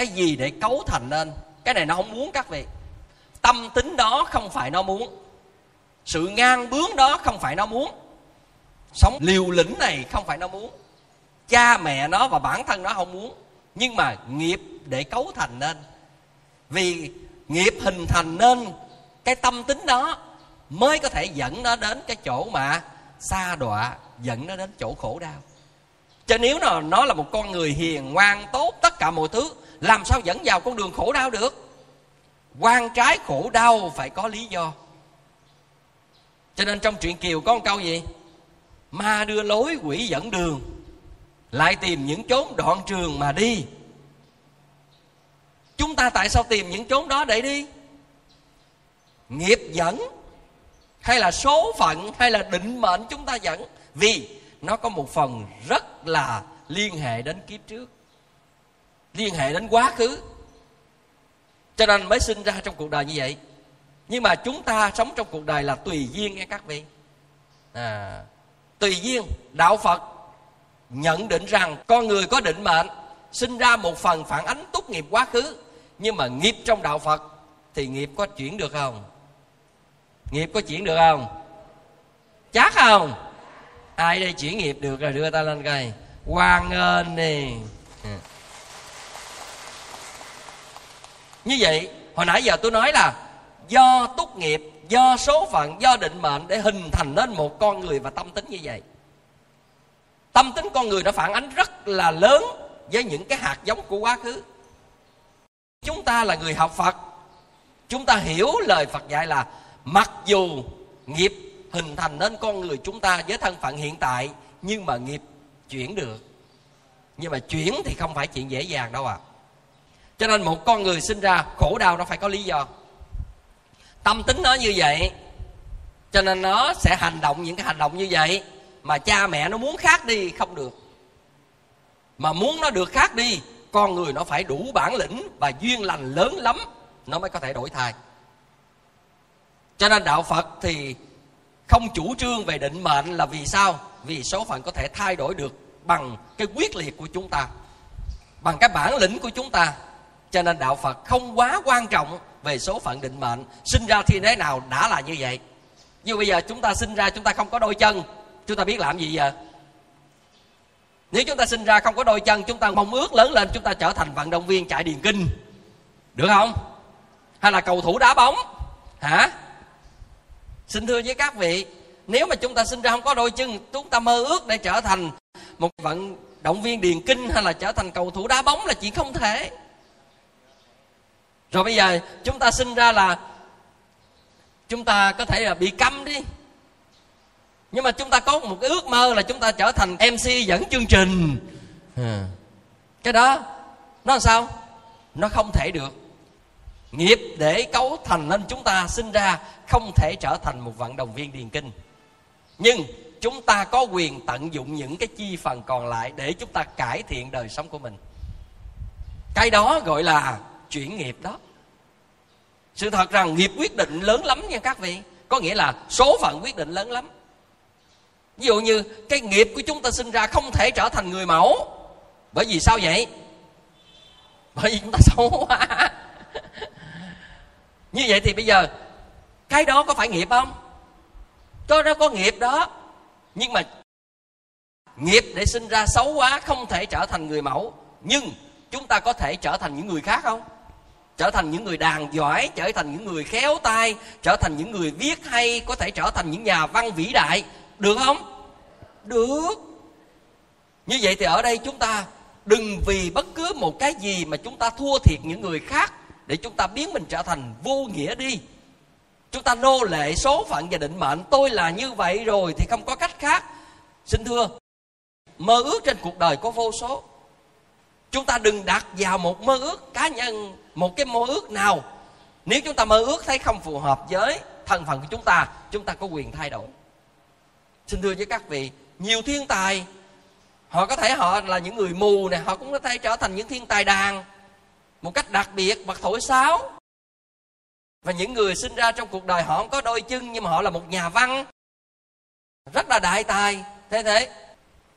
cái gì để cấu thành nên? Cái này nó không muốn các vị. Tâm tính đó không phải nó muốn. Sự ngang bướng đó không phải nó muốn. Sống liều lĩnh này không phải nó muốn. Cha mẹ nó và bản thân nó không muốn. Nhưng mà nghiệp để cấu thành nên. Vì nghiệp hình thành nên cái tâm tính đó mới có thể dẫn nó đến cái chỗ mà xa đọa, dẫn nó đến chỗ khổ đau. Cho nếu nó nó là một con người hiền ngoan tốt, tất cả mọi thứ làm sao dẫn vào con đường khổ đau được? Quan trái khổ đau phải có lý do. Cho nên trong truyện kiều có một câu gì? Ma đưa lối quỷ dẫn đường, lại tìm những chốn đoạn trường mà đi. Chúng ta tại sao tìm những chốn đó để đi? Nghiệp dẫn, hay là số phận, hay là định mệnh chúng ta dẫn? Vì nó có một phần rất là liên hệ đến kiếp trước liên hệ đến quá khứ. Cho nên mới sinh ra trong cuộc đời như vậy. Nhưng mà chúng ta sống trong cuộc đời là tùy duyên nghe các vị. À, tùy duyên đạo phật nhận định rằng con người có định mệnh sinh ra một phần phản ánh tốt nghiệp quá khứ. Nhưng mà nghiệp trong đạo phật thì nghiệp có chuyển được không? Nghiệp có chuyển được không? Chắc không? Ai đây chuyển nghiệp được rồi đưa ta lên coi. Hoan nghênh đi. À ừ như vậy, hồi nãy giờ tôi nói là do túc nghiệp, do số phận, do định mệnh để hình thành nên một con người và tâm tính như vậy. Tâm tính con người đã phản ánh rất là lớn với những cái hạt giống của quá khứ. Chúng ta là người học phật. Chúng ta hiểu lời phật dạy là mặc dù nghiệp hình thành nên con người chúng ta với thân phận hiện tại, nhưng mà nghiệp chuyển được. Nhưng mà chuyển thì không phải chuyện dễ dàng đâu à cho nên một con người sinh ra khổ đau nó phải có lý do. Tâm tính nó như vậy, cho nên nó sẽ hành động những cái hành động như vậy mà cha mẹ nó muốn khác đi không được. Mà muốn nó được khác đi, con người nó phải đủ bản lĩnh và duyên lành lớn lắm, nó mới có thể đổi thay cho nên đạo phật thì không chủ trương về định mệnh là vì sao? Vì số phận có thể thay đổi được bằng cái quyết liệt của chúng ta, bằng cái bản lĩnh của chúng ta cho nên đạo phật không quá quan trọng về số phận định mệnh, sinh ra thiên thế nào đã là như vậy. Như bây giờ chúng ta sinh ra, chúng ta không có đôi chân, chúng ta biết làm gì giờ? Nếu chúng ta sinh ra không có đôi chân, chúng ta mong ước lớn lên, chúng ta trở thành vận động viên chạy điền kinh. Được không? Hay là cầu thủ đá bóng? Hả? Xin thưa với các vị, nếu mà chúng ta sinh ra không có đôi chân, chúng ta mơ ước để trở thành một vận động viên điền kinh hay là trở thành cầu thủ đá bóng là chuyện không thể rồi bây giờ chúng ta sinh ra là chúng ta có thể là bị câm đi. Nhưng mà chúng ta có một cái ước mơ là chúng ta trở thành mc dẫn chương trình. À. cái đó nó làm sao? Nó không thể được. Nghiệp để cấu thành nên chúng ta sinh ra không thể trở thành một vận động viên điền kinh. Nhưng chúng ta có quyền tận dụng những cái chi phần còn lại để chúng ta cải thiện đời sống của mình. Cái đó gọi là chuyển nghiệp đó. Sự thật rằng nghiệp quyết định lớn lắm nha các vị. Có nghĩa là số phận quyết định lớn lắm. Ví dụ như cái nghiệp của chúng ta sinh ra không thể trở thành người mẫu. Bởi vì sao vậy? Bởi vì chúng ta xấu quá. Như vậy thì bây giờ, cái đó có phải nghiệp không? Có, nó có nghiệp đó. Nhưng mà nghiệp để sinh ra xấu quá không thể trở thành người mẫu. Nhưng chúng ta có thể trở thành những người khác không? Trở thành những người đàn giỏi, trở thành những người khéo tay, trở thành những người viết hay, có thể trở thành những nhà văn vĩ đại. Được không? Được. Như vậy thì ở đây chúng ta đừng vì bất cứ một cái gì mà chúng ta thua thiệt những người khác để chúng ta biến mình trở thành vô nghĩa đi. Chúng ta nô lệ số phận và định mệnh. Tôi là như vậy rồi thì không có cách khác. Xin thưa, mơ ước trên cuộc đời có vô số. Chúng ta đừng đặt vào một mơ ước cá nhân một cái mơ ước nào. Nếu chúng ta mơ ước thấy không phù hợp với thân phận của chúng ta chúng ta có quyền thay đổi. Xin thưa với các vị, nhiều thiên tài, họ có thể họ là những người mù này họ cũng có thể trở thành những thiên tài đàn một cách đặc biệt hoặc thổi sáo. Và những người sinh ra trong cuộc đời họ không có đôi chân, nhưng mà họ là một nhà văn rất là đại tài. Thế thế,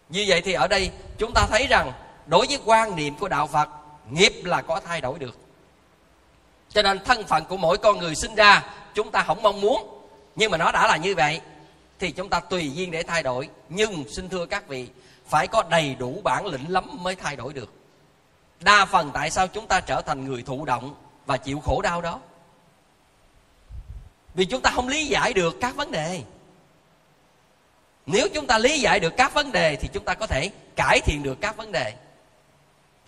như vậy thì ở đây chúng ta thấy rằng đối với quan niệm của đạo phật, nghiệp là có thay đổi được cho nên thân phận của mỗi con người sinh ra, chúng ta không mong muốn. Nhưng mà nó đã là như vậy, thì chúng ta tùy duyên để thay đổi. Nhưng xin thưa các vị, phải có đầy đủ bản lĩnh lắm mới thay đổi được. Đa phần tại sao chúng ta trở thành người thụ động và chịu khổ đau đó? Vì chúng ta không lý giải được các vấn đề. Nếu chúng ta lý giải được các vấn đề thì chúng ta có thể cải thiện được các vấn đề.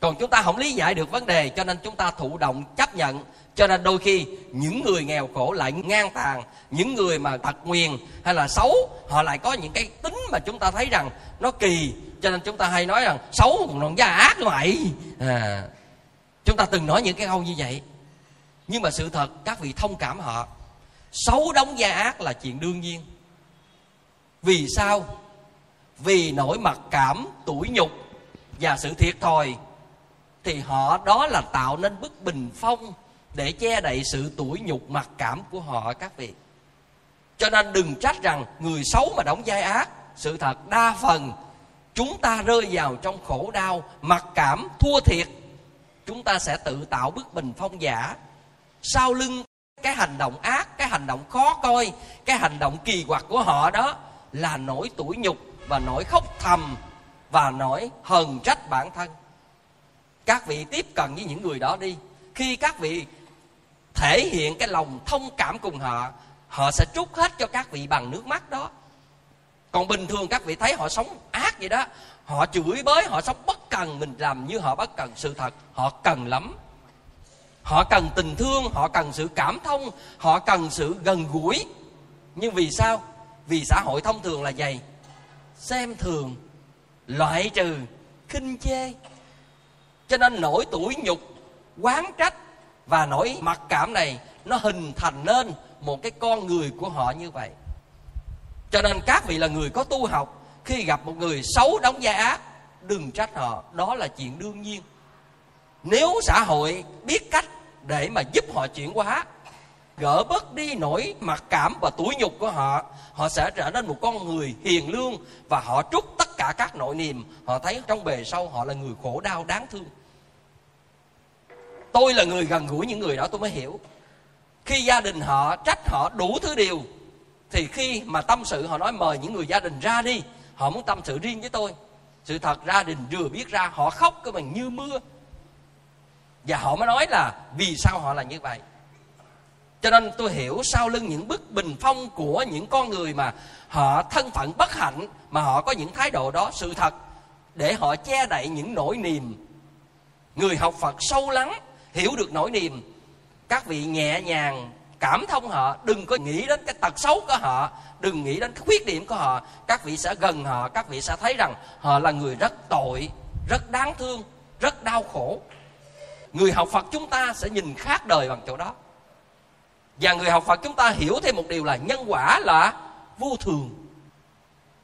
Còn chúng ta không lý giải được vấn đề, cho nên chúng ta thụ động chấp nhận cho nên đôi khi những người nghèo khổ lại ngang tàn những người mà tật nguyền hay là xấu họ lại có những cái tính mà chúng ta thấy rằng nó kỳ. Cho nên chúng ta hay nói rằng xấu còn gia ác mày à, chúng ta từng nói những cái câu như vậy. Nhưng mà sự thật các vị thông cảm họ. Xấu đóng gia ác là chuyện đương nhiên. Vì sao? Vì nỗi mặc cảm tủi nhục và sự thiệt thòi. Thì họ đó là tạo nên bức bình phong để che đậy sự tủi nhục mặc cảm của họ, các vị. Cho nên đừng trách rằng người xấu mà đóng vai ác, sự thật đa phần chúng ta rơi vào trong khổ đau, mặc cảm, thua thiệt. Chúng ta sẽ tự tạo bức bình phong giả, sau lưng cái hành động ác, cái hành động khó coi, cái hành động kỳ quặc của họ đó là nỗi tủi nhục và nỗi khóc thầm và nỗi hờn trách bản thân. Các vị tiếp cận với những người đó đi. Khi các vị thể hiện cái lòng thông cảm cùng họ họ sẽ trút hết cho các vị bằng nước mắt đó. Còn bình thường các vị thấy họ sống ác vậy đó, họ chửi bới, họ sống bất cần, mình làm như họ bất cần sự thật, họ cần lắm. Họ cần tình thương, họ cần sự cảm thông, họ cần sự gần gũi. Nhưng vì sao? Vì xã hội thông thường là vậy. Xem thường, loại trừ, khinh chê. Cho nên nỗi tuổi nhục, quán trách và nỗi mặc cảm này, nó hình thành nên một cái con người của họ như vậy. Cho nên các vị là người có tu học, khi gặp một người xấu đóng vai ác, đừng trách họ. Đó là chuyện đương nhiên. Nếu xã hội biết cách để mà giúp họ chuyển hóa, gỡ bớt đi nỗi mặc cảm và tủi nhục của họ họ sẽ trở nên một con người hiền lương và họ trút tất cả các nội niềm họ thấy trong bề sau họ là người khổ đau đáng thương tôi là người gần gũi những người đó, tôi mới hiểu. Khi gia đình họ trách họ đủ thứ điều, thì khi mà tâm sự, họ nói mời những người gia đình ra đi, họ muốn tâm sự riêng với tôi. Sự thật gia đình vừa biết ra, họ khóc cái bằng như mưa. Và họ mới nói là vì sao họ là như vậy. Cho nên tôi hiểu sau lưng những bức bình phong của những con người mà họ thân phận bất hạnh, mà họ có những thái độ đó, sự thật, để họ che đậy những nỗi niềm. Người học phật sâu lắng hiểu được nỗi niềm. Các vị nhẹ nhàng cảm thông họ, đừng có nghĩ đến cái tật xấu của họ, đừng nghĩ đến cái khuyết điểm của họ. Các vị sẽ gần họ, các vị sẽ thấy rằng họ là người rất tội, rất đáng thương, rất đau khổ. Người học phật chúng ta sẽ nhìn khác đời bằng chỗ đó. Và người học phật chúng ta hiểu thêm một điều là nhân quả là vô thường.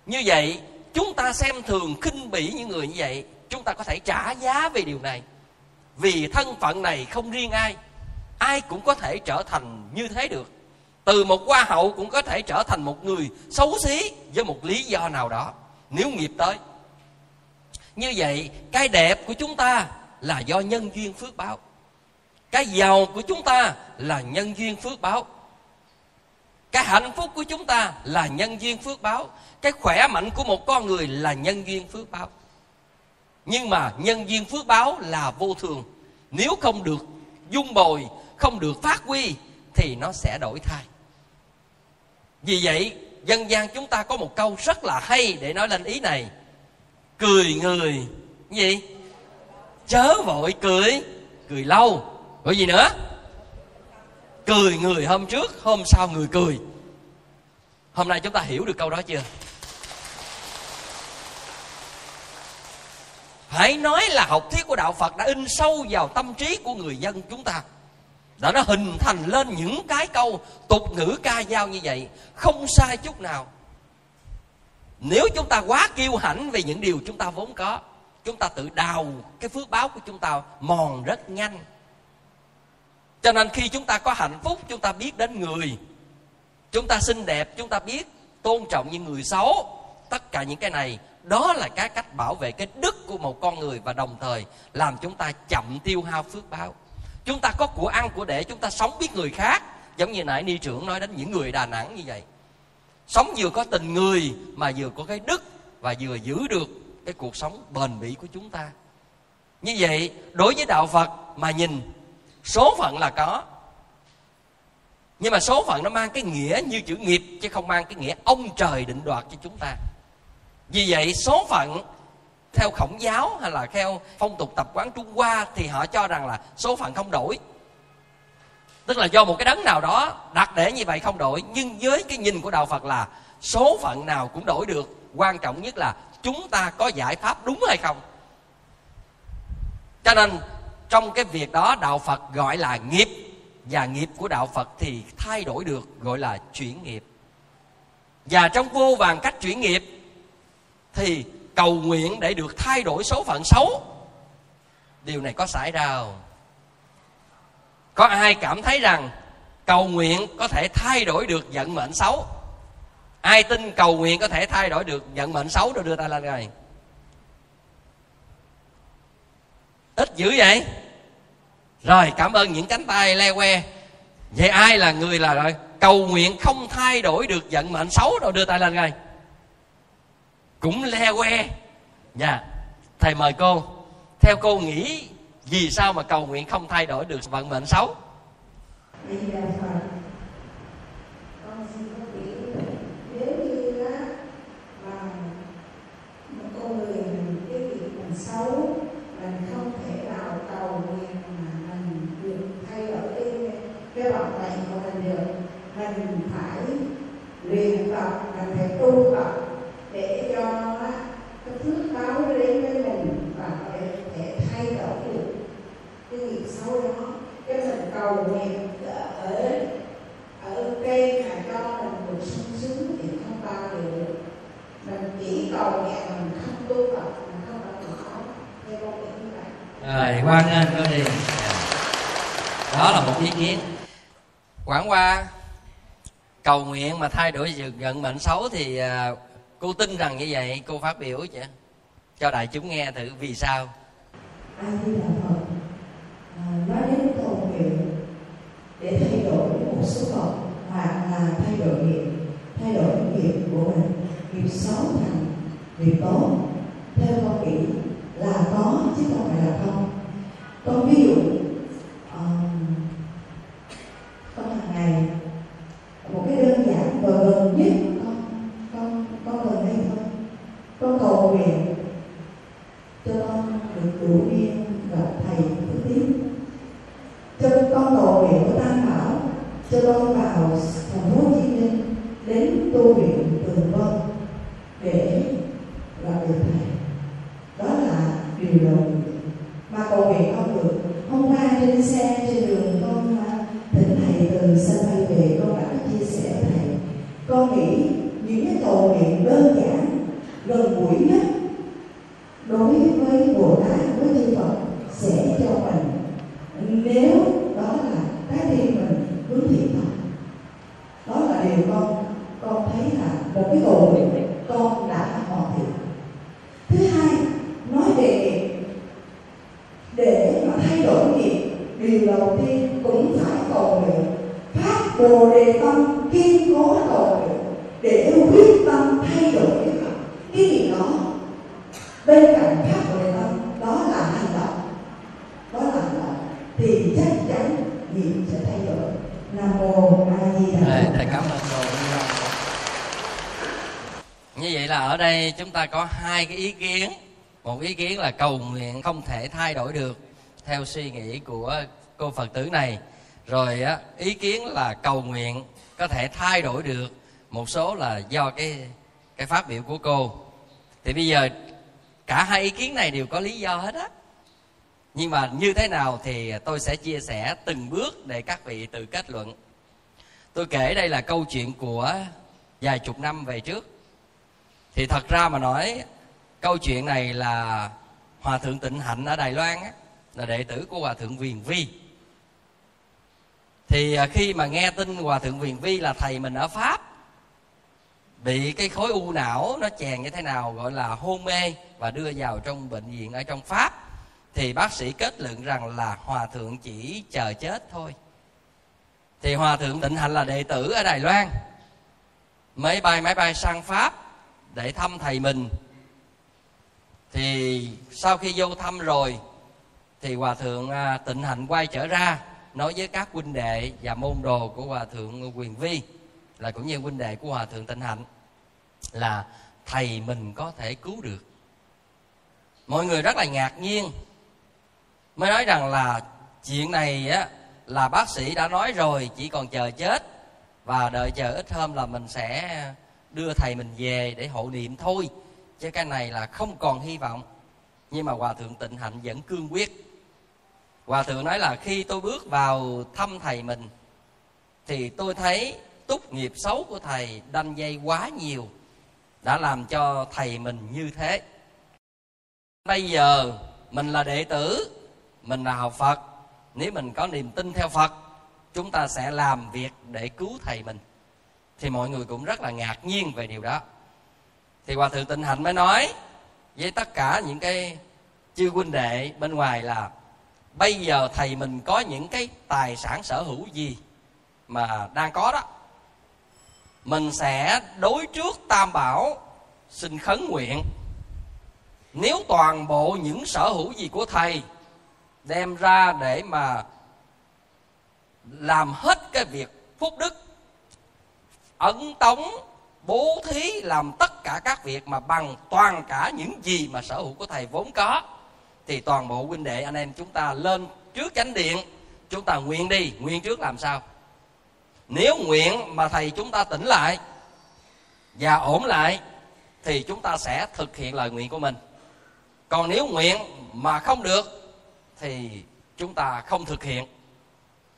Như vậy, chúng ta xem thường, khinh bỉ những người như vậy, chúng ta có thể trả giá về điều này vì thân phận này không riêng ai ai cũng có thể trở thành như thế được. Từ một hoa hậu cũng có thể trở thành một người xấu xí với một lý do nào đó. Nếu nghiệp tới, như vậy cái đẹp của chúng ta là do nhân duyên phước báo. Cái giàu của chúng ta là nhân duyên phước báo. Cái hạnh phúc của chúng ta là nhân duyên phước báo. Cái khỏe mạnh của một con người là nhân duyên phước báo. Nhưng mà nhân duyên phước báo là vô thường nếu không được dung bồi, không được phát huy, thì nó sẽ đổi thay. Vì vậy, dân gian chúng ta có một câu rất là hay để nói lên ý này. Cười người, gì? Chớ vội cười cười lâu. Gọi gì nữa, cười người hôm trước, hôm sau người cười. Hôm nay chúng ta hiểu được câu đó chưa? Hãy nói là học thuyết của đạo phật đã in sâu vào tâm trí của người dân chúng ta. Đã nó hình thành lên những cái câu tục ngữ ca dao như vậy. Không sai chút nào. Nếu chúng ta quá kiêu hãnh về những điều chúng ta vốn có, chúng ta tự đào cái phước báo của chúng ta mòn rất nhanh. Cho nên khi chúng ta có hạnh phúc, chúng ta biết đến người. Chúng ta xinh đẹp, chúng ta biết tôn trọng những người xấu. Tất cả những cái này đó là cái cách bảo vệ cái đức của một con người và đồng thời làm chúng ta chậm tiêu hao phước báo. Chúng ta có của ăn, của để, chúng ta sống biết người khác. Giống như nãy ni trưởng nói đến những người đà nẵng như vậy. Sống vừa có tình người mà vừa có cái đức và vừa giữ được cái cuộc sống bền bỉ của chúng ta. Như vậy, đối với đạo phật mà nhìn, số phận là có. Nhưng mà số phận nó mang cái nghĩa như chữ nghiệp, chứ không mang cái nghĩa ông trời định đoạt cho chúng ta vì vậy, số phận theo khổng giáo hay là theo phong tục tập quán trung hoa thì họ cho rằng là số phận không đổi. Tức là do một cái đấng nào đó đặt để như vậy không đổi, nhưng với cái nhìn của đạo phật là số phận nào cũng đổi được, quan trọng nhất là chúng ta có giải pháp đúng hay không. Cho nên, trong cái việc đó, đạo phật gọi là nghiệp, và nghiệp của đạo phật thì thay đổi được, gọi là chuyển nghiệp. Và trong vô vàng cách chuyển nghiệp thì cầu nguyện để được thay đổi số phận xấu. Điều này có xảy ra không? Có ai cảm thấy rằng cầu nguyện có thể thay đổi được vận mệnh xấu? Ai tin cầu nguyện có thể thay đổi được vận mệnh xấu rồi đưa tay lên rồi ít dữ vậy? Rồi, cảm ơn những cánh tay le que. Vậy ai là người là rồi? Cầu nguyện không thay đổi được vận mệnh xấu rồi đưa tay lên coi cũng le que. Nha thầy mời cô. Theo cô nghĩ vì sao mà cầu nguyện không thay đổi được vận mệnh xấu? Bây giờ Phật con xin có biết nếu như á, mà một con người mình cái việc mình xấu, mình không thể nào cầu nguyện mà mình được thay đổi cái cái vận mệnh của mình được, mình phải luyện tập mình phải tu tập để cho cái phước báo đến với mình và để có thể thay đổi được cái nghiệp xấu đó. Cái mình cầu nguyện ở ở cây mà cho mình được sung sướng thì không bao giờ được. Mình chỉ cầu nguyện mà mình không tu tập, mình không động não theo con nghĩ như vậy. Rồi quan anh cô đi. Đó là một ý kiến. Quảng qua cầu nguyện mà thay đổi sự vận mệnh xấu thì à, cô tin rằng như vậy cô phát biểu chứ. Cho đại chúng nghe thử vì sao. A di đà phật à, nói đến cầu nguyện để thay đổi một số phận hoặc là thay đổi nghiệp thay đổi nghiệp của mình nghiệp xấu thành nghiệp tốt theo con nghĩ là có chứ không phải là không con ví dụ um, con hàng ngày một cái đơn giản và gần nhất con con con gần đây thôi con cầu nguyện cho con được đủ duyên gặp thầy thứ tiếp cho con cầu nguyện của tam bảo cho con vào thành phố hồ chí minh đến tu viện tường vân để gặp được thầy đó là điều đầu mà cầu nguyện không được hôm qua trên xe trên đường con à, thỉnh thầy từ sân bay về con đã có chia sẻ với thầy con nghĩ những cái cầu nguyện đơn giản gần gũi nhất đối với bồ tát với chư phật sẽ cho mình nếu đó là trái tim mình hướng thiện thật đó là điều con con thấy là một cái cầu nguyện con đã hoàn thiện thứ hai nói về nghiệp để mà thay đổi nghiệp điều đầu tiên cũng phải cầu nguyện phát bồ đề tâm kiên cố cầu nguyện để quyết tâm thay đổi cái cái gì đó bên cạnh phát bồ đề tâm đó là hành động đó là hành động thì chắc chắn nghiệp sẽ thay đổi nam mô a di đà Rồi, phật thầy cảm ơn cô như vậy là ở đây chúng ta có hai cái ý kiến. Một ý kiến là cầu nguyện không thể thay đổi được, theo suy nghĩ của cô phật tử này. Rồi á, ý kiến là cầu nguyện có thể thay đổi được, một số là do cái cái phát biểu của cô. Thì bây giờ cả hai ý kiến này đều có lý do hết á. Nhưng mà như thế nào thì tôi sẽ chia sẻ từng bước để các vị tự kết luận. Tôi kể đây là câu chuyện của vài chục năm về trước thì thật ra mà nói câu chuyện này là hòa thượng tịnh hạnh ở đài loan á, là đệ tử của hòa thượng viền vi. Thì à, khi mà nghe tin hòa thượng viền vi là thầy mình ở pháp bị cái khối u não nó chèn như thế nào gọi là hôn mê và đưa vào trong bệnh viện ở trong pháp thì bác sĩ kết luận rằng là hòa thượng chỉ chờ chết thôi. Thì hòa thượng tịnh hạnh là đệ tử ở đài loan máy bay máy bay sang pháp để thăm thầy mình. Thì sau khi vô thăm rồi, thì hòa thượng à, tịnh hạnh quay trở ra, nói với các huynh đệ và môn đồ của hòa thượng quyền vi, là cũng như huynh đệ của hòa thượng tịnh hạnh, là thầy mình có thể cứu được. Mọi người rất là ngạc nhiên, mới nói rằng là chuyện này á, là bác sĩ đã nói rồi, chỉ còn chờ chết, và đợi chờ ít hôm là mình sẽ đưa thầy mình về để hộ niệm thôi. Chứ cái này là không còn hy vọng. Nhưng mà hòa thượng tịnh hạnh vẫn cương quyết. Hòa thượng nói là khi tôi bước vào thăm thầy mình, thì tôi thấy túc nghiệp xấu của thầy đanh dây quá nhiều, đã làm cho thầy mình như thế. Bây giờ mình là đệ tử, mình là học phật. Nếu mình có niềm tin theo phật, chúng ta sẽ làm việc để cứu thầy mình thì mọi người cũng rất là ngạc nhiên về điều đó. Thì hòa thượng tịnh hạnh mới nói với tất cả những cái chư huynh đệ bên ngoài là, bây giờ thầy mình có những cái tài sản sở hữu gì mà đang có đó? Mình sẽ đối trước tam bảo xin khấn nguyện. Nếu toàn bộ những sở hữu gì của thầy đem ra để mà làm hết cái việc phúc đức ẩn tống, bố thí làm tất cả các việc mà bằng toàn cả những gì mà sở hữu của thầy vốn có. Thì toàn bộ huynh đệ anh em chúng ta lên trước chánh điện, chúng ta nguyện đi, nguyện trước làm sao? Nếu nguyện mà thầy chúng ta tỉnh lại và ổn lại, thì chúng ta sẽ thực hiện lời nguyện của mình. Còn nếu nguyện mà không được, thì chúng ta không thực hiện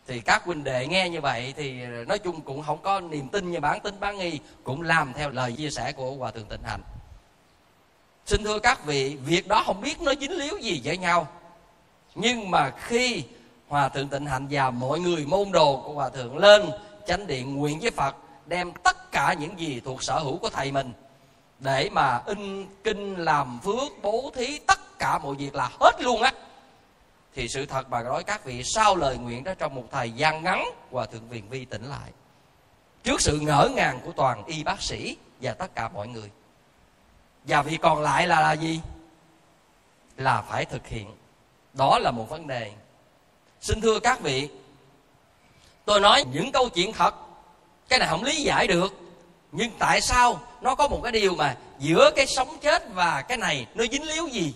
thì các huynh đệ nghe như vậy thì nói chung cũng không có niềm tin như bản tính bán nghi, cũng làm theo lời chia sẻ của hòa thượng tịnh hành. Xin thưa các vị, việc đó không biết nó dính líu gì với nhau. Nhưng mà khi hòa thượng tịnh hạnh và mọi người môn đồ của hòa thượng lên chánh điện nguyện với phật, đem tất cả những gì thuộc sở hữu của thầy mình, để mà in kinh làm phước bố thí tất cả mọi việc là hết luôn á thì sự thật mà nói các vị sau lời nguyện đó trong một thời gian ngắn hòa thượng viền vi tỉnh lại. Trước sự ngỡ ngàng của toàn y bác sĩ và tất cả mọi người. Và việc còn lại là, là gì? Là phải thực hiện. Đó là một vấn đề. Xin thưa các vị tôi nói những câu chuyện thật cái này không lý giải được. Nhưng tại sao nó có một cái điều mà giữa cái sống chết và cái này nó dính líu gì?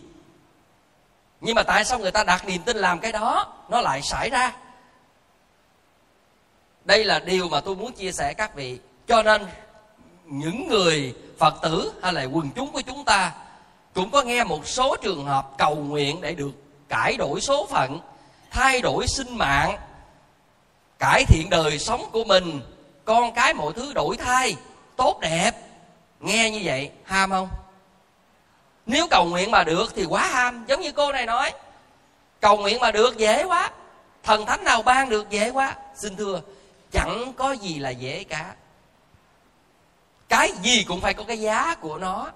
Nhưng mà tại sao người ta đặt niềm tin làm cái đó? Nó lại xảy ra. Đây là điều mà tôi muốn chia sẻ các vị. Cho nên, những người phật tử hay là quần chúng của chúng ta cũng có nghe một số trường hợp cầu nguyện để được cải đổi số phận, thay đổi sinh mạng, cải thiện đời sống của mình. Con cái mọi thứ đổi thay, tốt đẹp. Nghe như vậy, ham không? Nếu cầu nguyện mà được thì quá ham, giống như cô này nói. Cầu nguyện mà được dễ quá. Thần thánh nào ban được dễ quá. Xin thưa, chẳng có gì là dễ cả. Cái gì cũng phải có cái giá của nó.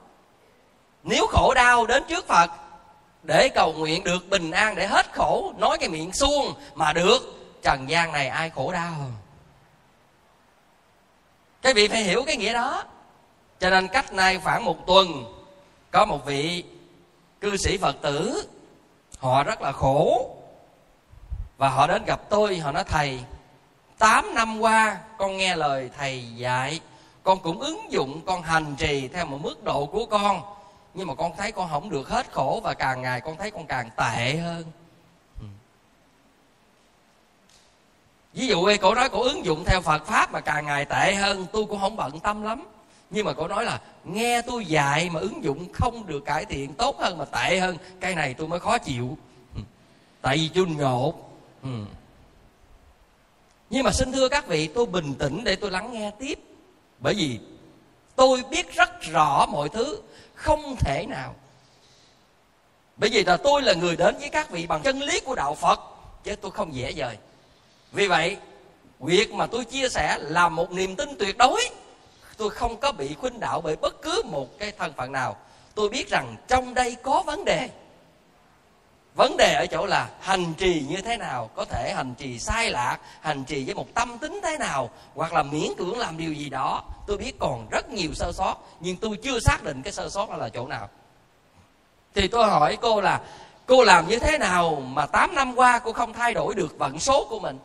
Nếu khổ đau đến trước phật, để cầu nguyện được bình an, để hết khổ, nói cái miệng suông mà được, trần gian này ai khổ đau? Cái vị phải hiểu cái nghĩa đó. Cho nên cách nay khoảng một tuần có một vị cư sĩ phật tử, họ rất là khổ. Và họ đến gặp tôi, họ nói, thầy 8 năm qua con nghe lời thầy dạy, con cũng ứng dụng, con hành trì theo một mức độ của con, nhưng mà con thấy con không được hết khổ và càng ngày con thấy con càng tệ hơn. Ví dụ ấy cổ nói cổ ứng dụng theo phật pháp mà càng ngày tệ hơn, tôi cũng không bận tâm lắm nhưng mà cô nói là, nghe tôi dạy mà ứng dụng không được cải thiện, tốt hơn mà tệ hơn, cái này tôi mới khó chịu. Tại vì tôi ngộ ừ. nhưng mà xin thưa các vị, tôi bình tĩnh để tôi lắng nghe tiếp. Bởi vì tôi biết rất rõ mọi thứ, không thể nào. Bởi vì là tôi là người đến với các vị bằng chân lý của đạo phật, chứ tôi không dễ dời. Vì vậy, việc mà tôi chia sẻ là một niềm tin tuyệt đối tôi không có bị khuynh đạo bởi bất cứ một cái thân phận nào. Tôi biết rằng trong đây có vấn đề. Vấn đề ở chỗ là hành trì như thế nào, có thể hành trì sai lạc, hành trì với một tâm tính thế nào, hoặc là miễn cưỡng làm điều gì đó. Tôi biết còn rất nhiều sơ sót, nhưng tôi chưa xác định cái sơ sót là chỗ nào. Thì tôi hỏi cô là, cô làm như thế nào mà 8 năm qua cô không thay đổi được vận số của mình?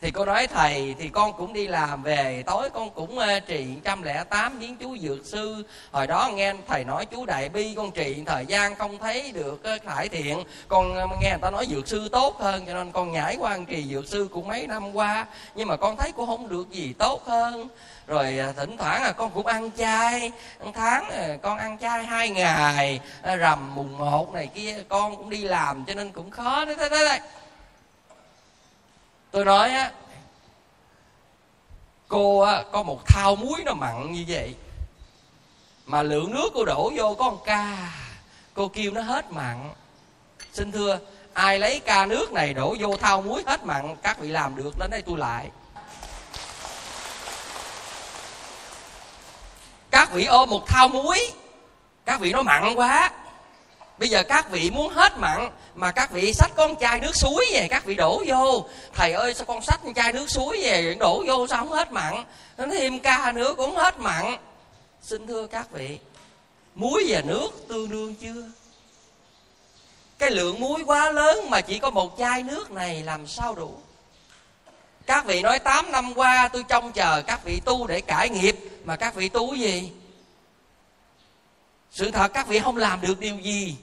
Thì cô nói thầy thì con cũng đi làm về tối con cũng uh, trì trăm lẻ tám chú dược sư. Hồi đó nghe thầy nói chú đại bi con trị thời gian không thấy được uh, cải thiện. Con uh, nghe người ta nói dược sư tốt hơn cho nên con nhảy qua trì dược sư cũng mấy năm qua. Nhưng mà con thấy cũng không được gì tốt hơn. Rồi à, thỉnh thoảng là con cũng ăn chay. Một tháng à, con ăn chay hai ngày à, rằm mùng một này kia con cũng đi làm cho nên cũng khó. Đấy đấy đấy tôi nói á cô á, có một thao muối nó mặn như vậy mà lượng nước cô đổ vô có một ca cô kêu nó hết mặn. Xin thưa ai lấy ca nước này đổ vô thao muối hết mặn các vị làm được đến đây tôi lại. Các vị ôm một thao muối các vị nó mặn quá bây giờ các vị muốn hết mặn mà các vị xách con chai nước suối về, các vị đổ vô. Thầy ơi, sao con xách con chai nước suối về đổ vô sao không hết mặn? Nó thêm ca nữa cũng hết mặn. Xin thưa các vị, muối và nước tương đương chưa? Cái lượng muối quá lớn mà chỉ có một chai nước này làm sao đủ? Các vị nói 8 năm qua tôi trông chờ các vị tu để cải nghiệp, mà các vị tu gì? Sự thật các vị không làm được điều gì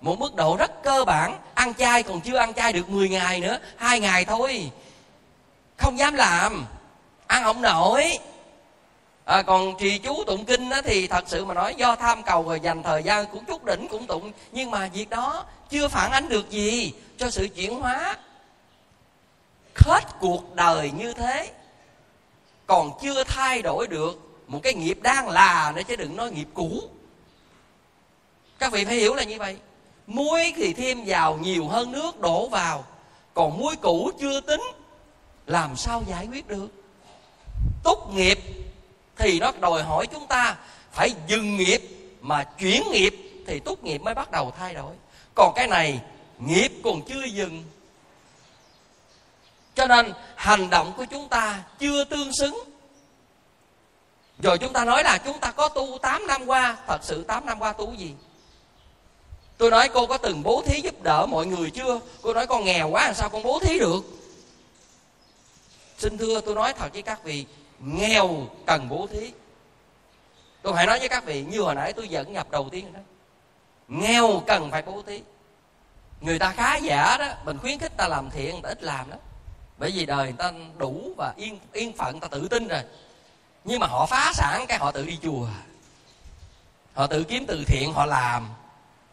một mức độ rất cơ bản. Ăn chay còn chưa ăn chay được 10 ngày nữa. Hai ngày thôi. Không dám làm. Ăn không nổi. À, còn trì chú tụng kinh đó thì thật sự mà nói do tham cầu và dành thời gian cũng chút đỉnh cũng tụng. Nhưng mà việc đó chưa phản ánh được gì cho sự chuyển hóa. Hết cuộc đời như thế còn chưa thay đổi được một cái nghiệp đang là nữa chứ đừng nói nghiệp cũ. Các vị phải hiểu là như vậy muối thì thêm vào nhiều hơn nước đổ vào. Còn muối cũ chưa tính, làm sao giải quyết được? Tốt nghiệp thì nó đòi hỏi chúng ta phải dừng nghiệp, mà chuyển nghiệp thì tốt nghiệp mới bắt đầu thay đổi. Còn cái này, nghiệp còn chưa dừng. Cho nên hành động của chúng ta chưa tương xứng. Rồi chúng ta nói là chúng ta có tu 8 năm qua, thật sự 8 năm qua tu gì? Tôi nói, cô có từng bố thí giúp đỡ mọi người chưa? Cô nói, con nghèo quá, làm sao con bố thí được? Xin thưa, tôi nói thật với các vị, nghèo cần bố thí. Tôi phải nói với các vị, như hồi nãy tôi dẫn nhập đầu tiên đó. Nghèo cần phải bố thí. Người ta khá giả đó, mình khuyến khích ta làm thiện, người ta ít làm đó bởi vì đời người ta đủ và yên yên phận ta tự tin rồi. Nhưng mà họ phá sản cái họ tự đi chùa. Họ tự kiếm từ thiện, họ làm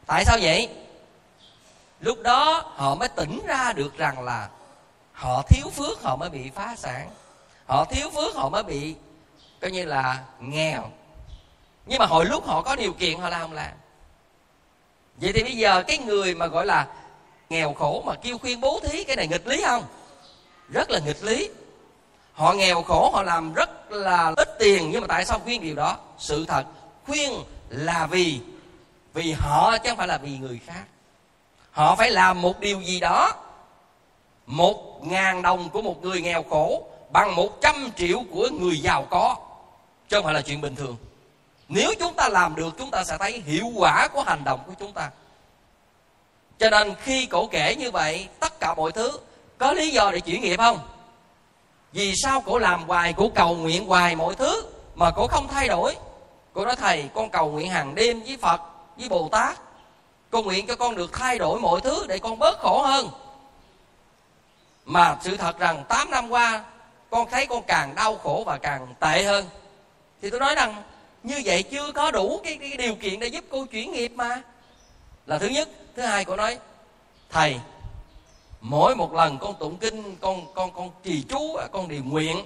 tại sao vậy? Lúc đó họ mới tỉnh ra được rằng là họ thiếu phước, họ mới bị phá sản. Họ thiếu phước, họ mới bị, coi như là, nghèo. Nhưng mà hồi lúc họ có điều kiện, họ làm không làm. Vậy thì bây giờ cái người mà gọi là nghèo khổ mà kêu khuyên bố thí cái này nghịch lý không? Rất là nghịch lý. Họ nghèo khổ, họ làm rất là ít tiền, nhưng mà tại sao khuyên điều đó? Sự thật, khuyên là vì vì họ chứ không phải là vì người khác. Họ phải làm một điều gì đó. Một ngàn đồng của một người nghèo khổ bằng một trăm triệu của người giàu có. Chứ không phải là chuyện bình thường. Nếu chúng ta làm được, chúng ta sẽ thấy hiệu quả của hành động của chúng ta. Cho nên khi cổ kể như vậy, tất cả mọi thứ, có lý do để chuyển nghiệp không? Vì sao cổ làm hoài, cổ cầu nguyện hoài mọi thứ mà cổ không thay đổi? Cổ nói, thầy, con cầu nguyện hàng đêm với phật với bồ tát con nguyện cho con được thay đổi mọi thứ để con bớt khổ hơn. Mà sự thật rằng 8 năm qua con thấy con càng đau khổ và càng tệ hơn. Thì tôi nói rằng như vậy chưa có đủ cái, cái điều kiện để giúp cô chuyển nghiệp mà. Là thứ nhất. Thứ hai cô nói thầy mỗi một lần con tụng kinh con con con trì chú con điều nguyện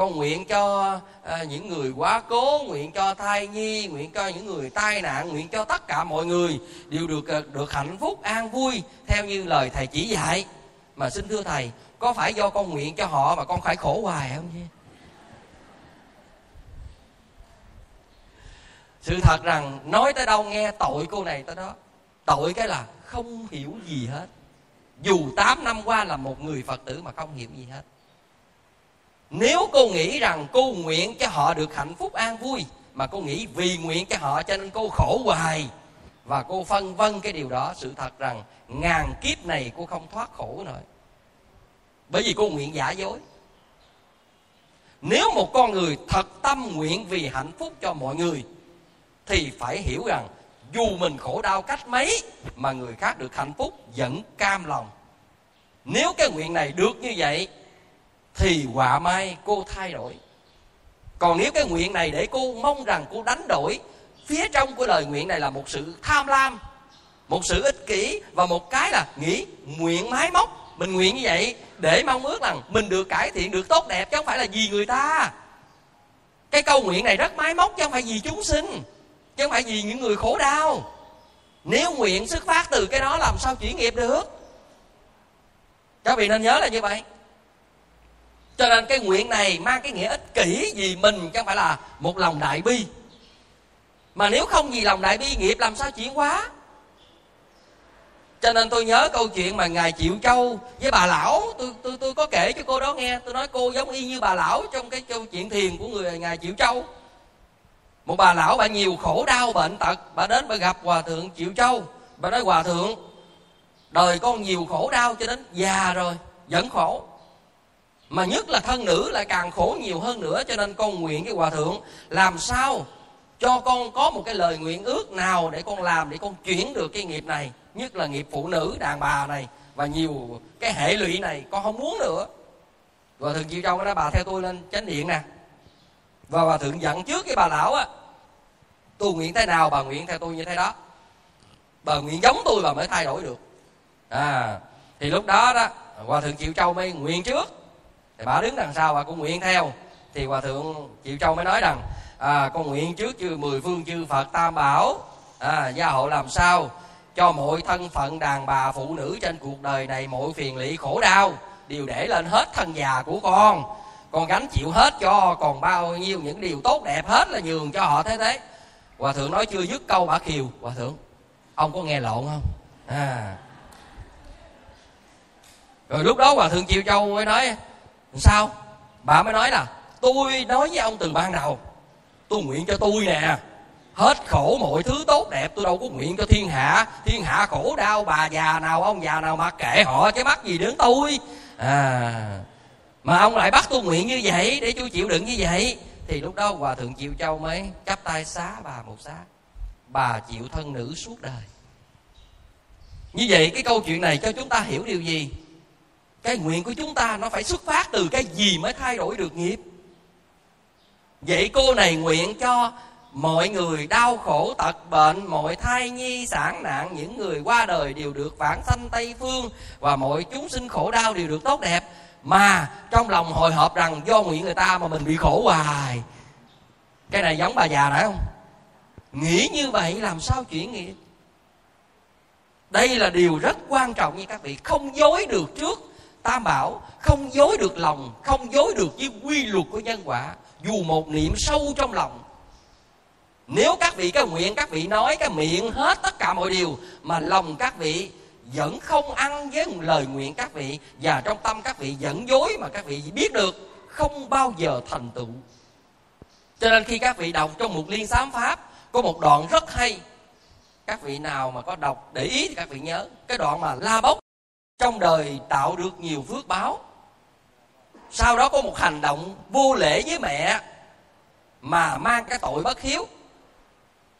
con nguyện cho à, những người quá cố nguyện cho thai nhi nguyện cho những người tai nạn nguyện cho tất cả mọi người đều được ờ, được hạnh phúc an vui theo như lời thầy chỉ dạy. Mà xin thưa thầy có phải do con nguyện cho họ mà con phải khổ hoài không chứ sự thật rằng nói tới đâu nghe tội cô này tới đó. Tội cái là không hiểu gì hết. Dù 8 năm qua là một người phật tử mà không hiểu gì hết nếu cô nghĩ rằng cô nguyện cho họ được hạnh phúc an vui, mà cô nghĩ vì nguyện cho họ cho nên cô khổ hoài, và cô phân vân cái điều đó, sự thật rằng ngàn kiếp này cô không thoát khổ nữa bởi vì cô nguyện giả dối. Nếu một con người thật tâm nguyện vì hạnh phúc cho mọi người, thì phải hiểu rằng dù mình khổ đau cách mấy, mà người khác được hạnh phúc vẫn cam lòng. Nếu cái nguyện này được như vậy thì quả mai cô thay đổi. Còn nếu cái nguyện này để cô mong rằng cô đánh đổi, phía trong của lời nguyện này là một sự tham lam, một sự ích kỷ và một cái là nghĩ nguyện máy móc. Mình nguyện như vậy để mong ước rằng mình được cải thiện, được tốt đẹp, chứ không phải là vì người ta. Cái câu nguyện này rất máy móc, chứ không phải vì chúng sinh, chứ không phải vì những người khổ đau. Nếu nguyện xuất phát từ cái đó, làm sao chuyển nghiệp được? Các vị nên nhớ là như vậy cho nên cái nguyện này mang cái nghĩa ích kỷ vì mình, chứ không phải là một lòng đại bi. Mà nếu không vì lòng đại bi, nghiệp làm sao chuyển hóa? Cho nên tôi nhớ câu chuyện mà ngài triệu châu với bà lão. Tôi tôi tôi có kể cho cô đó nghe. Tôi nói cô giống y như bà lão trong cái câu chuyện thiền của người ngài triệu châu. Một bà lão bà nhiều khổ đau bệnh tật. Bà đến bà gặp hòa thượng triệu châu. Bà nói, hòa thượng, đời con nhiều khổ đau cho đến già rồi, vẫn khổ mà nhất là thân nữ lại càng khổ nhiều hơn nữa, cho nên con nguyện cái hòa thượng, làm sao cho con có một cái lời nguyện ước nào để con làm để con chuyển được cái nghiệp này? Nhất là nghiệp phụ nữ, đàn bà này, và nhiều cái hệ lụy này con không muốn nữa. Và thượng chịu châu đó bà theo tôi lên chánh điện nè. Và bà thượng dặn trước cái bà lão á, tôi nguyện thế nào, bà nguyện theo tôi như thế đó. Bà nguyện giống tôi bà mới thay đổi được. À thì lúc đó đó, hòa thượng chịu châu mới nguyện trước thì bà đứng đằng sau bà cũng nguyện theo. Thì hòa thượng chịu châu mới nói rằng à, con nguyện trước chư mười phương chư phật tam bảo à, gia hộ làm sao cho mọi thân phận đàn bà phụ nữ trên cuộc đời này mọi phiền lụy khổ đau đều để lên hết thân già của con. Con gánh chịu hết cho còn bao nhiêu những điều tốt đẹp hết là nhường cho họ thế thế hòa thượng nói chưa dứt câu bà kiều hòa thượng ông có nghe lộn không? À. Rồi lúc đó hòa thượng chiêu châu mới nói sao? Bà mới nói là, tôi nói với ông từ ban đầu, tôi nguyện cho tôi nè. Hết khổ mọi thứ tốt đẹp, tôi đâu có nguyện cho thiên hạ. Thiên hạ khổ đau, bà già nào ông già nào mà kệ họ chứ mắc gì đến tôi. À mà ông lại bắt tôi nguyện như vậy, để tôi chịu đựng như vậy. Thì lúc đó hòa thượng chịu châu mới chắp tay xá bà một xá. Bà chịu thân nữ suốt đời. Như vậy cái câu chuyện này cho chúng ta hiểu điều gì? Cái nguyện của chúng ta nó phải xuất phát từ cái gì mới thay đổi được nghiệp? Vậy cô này nguyện cho mọi người đau khổ, tật bệnh, mọi thai nhi, sản nạn, những người qua đời đều được vãng sanh tây phương và mọi chúng sinh khổ đau đều được tốt đẹp. Mà trong lòng hồi hộp rằng do nguyện người ta mà mình bị khổ hoài. Cái này giống bà già phải không? Nghĩ như vậy làm sao chuyển nghiệp? Đây là điều rất quan trọng như các vị. Không dối được trước tam bảo, không dối được lòng, không dối được với quy luật của nhân quả, dù một niệm sâu trong lòng. Nếu các vị cái nguyện, các vị nói cái miệng hết tất cả mọi điều, mà lòng các vị vẫn không ăn với lời nguyện các vị, và trong tâm các vị vẫn dối mà các vị biết được, không bao giờ thành tựu. Cho nên khi các vị đọc trong một liên sám pháp, có một đoạn rất hay. Các vị nào mà có đọc để ý thì các vị nhớ, cái đoạn mà la bốc trong đời tạo được nhiều phước báo. Sau đó có một hành động vô lễ với mẹ mà mang cái tội bất hiếu.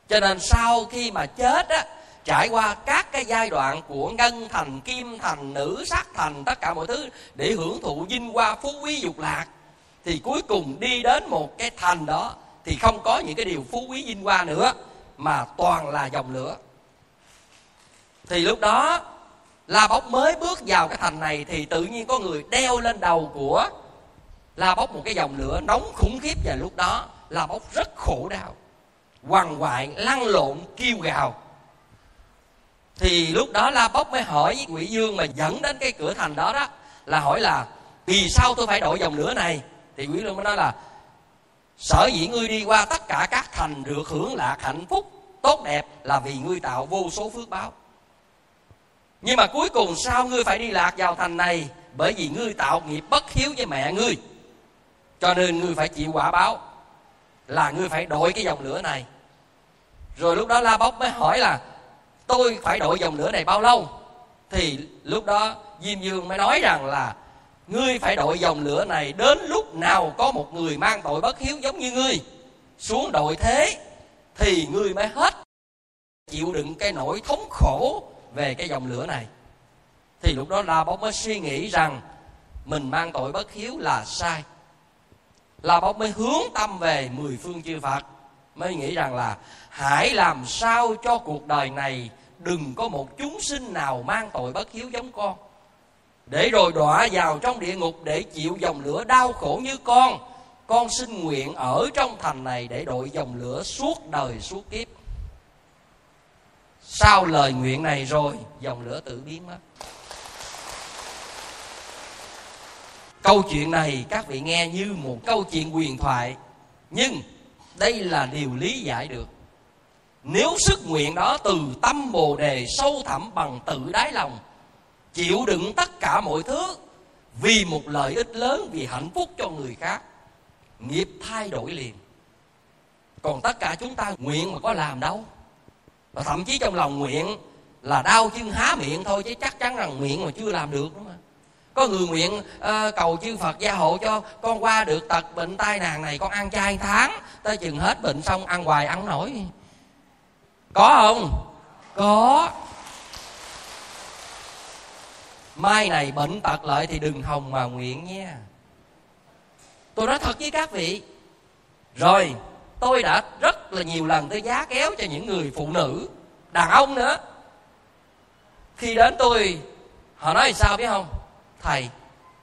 Cho nên sau khi mà chết á, trải qua các cái giai đoạn của ngân thành, kim thành, nữ sắc thành, tất cả mọi thứ để hưởng thụ vinh hoa phú quý dục lạc, thì cuối cùng đi đến một cái thành đó thì không có những cái điều phú quý vinh hoa nữa, mà toàn là dòng lửa. Thì lúc đó la bốc mới bước vào cái thành này thì tự nhiên có người đeo lên đầu của la bốc một cái dòng lửa nóng khủng khiếp và lúc đó. La bốc rất khổ đau quằn quại lăn lộn, kêu gào. Thì lúc đó la bốc mới hỏi với quỷ dương mà dẫn đến cái cửa thành đó đó, là hỏi là, vì sao tôi phải đổi dòng lửa này? Thì quỷ dương mới nói là, sở dĩ ngươi đi qua tất cả các thành được hưởng lạc hạnh phúc tốt đẹp là vì ngươi tạo vô số phước báo nhưng mà cuối cùng sao ngươi phải đi lạc vào thành này? Bởi vì ngươi tạo nghiệp bất hiếu với mẹ ngươi. Cho nên ngươi phải chịu quả báo là ngươi phải đội cái dòng lửa này. Rồi lúc đó la bóc mới hỏi là, tôi phải đội dòng lửa này bao lâu? Thì lúc đó diêm dương mới nói rằng là, ngươi phải đội dòng lửa này đến lúc nào có một người mang tội bất hiếu giống như ngươi xuống đội thế thì ngươi mới hết chịu đựng cái nỗi thống khổ về cái dòng lửa này. Thì lúc đó la bóc mới suy nghĩ rằng mình mang tội bất hiếu là sai. La bóc mới hướng tâm về mười phương chư phật, mới nghĩ rằng là hãy làm sao cho cuộc đời này đừng có một chúng sinh nào mang tội bất hiếu giống con. Để rồi đọa vào trong địa ngục để chịu dòng lửa đau khổ như con con xin nguyện ở trong thành này để đội dòng lửa suốt đời suốt kiếp sau lời nguyện này rồi, dòng lửa tự biến mất. Câu chuyện này các vị nghe như một câu chuyện huyền thoại, nhưng đây là điều lý giải được. Nếu sức nguyện đó từ tâm bồ đề sâu thẳm bằng tự đáy lòng, chịu đựng tất cả mọi thứ vì một lợi ích lớn, vì hạnh phúc cho người khác, nghiệp thay đổi liền. Còn tất cả chúng ta nguyện mà có làm đâu và thậm chí trong lòng nguyện là đau chân há miệng thôi chứ chắc chắn rằng nguyện mà chưa làm được đúng không có người nguyện uh, cầu chư phật gia hộ cho con qua được tật bệnh tai nạn này con ăn chay tháng tới chừng hết bệnh xong ăn hoài ăn nổi. Có không? Có. Mai này bệnh tật lợi thì đừng hồng mà nguyện nha. Tôi nói thật với các vị. Rồi tôi đã rất là nhiều lần tôi giá kéo cho những người phụ nữ đàn ông nữa. Khi đến tôi họ nói sao biết không? Thầy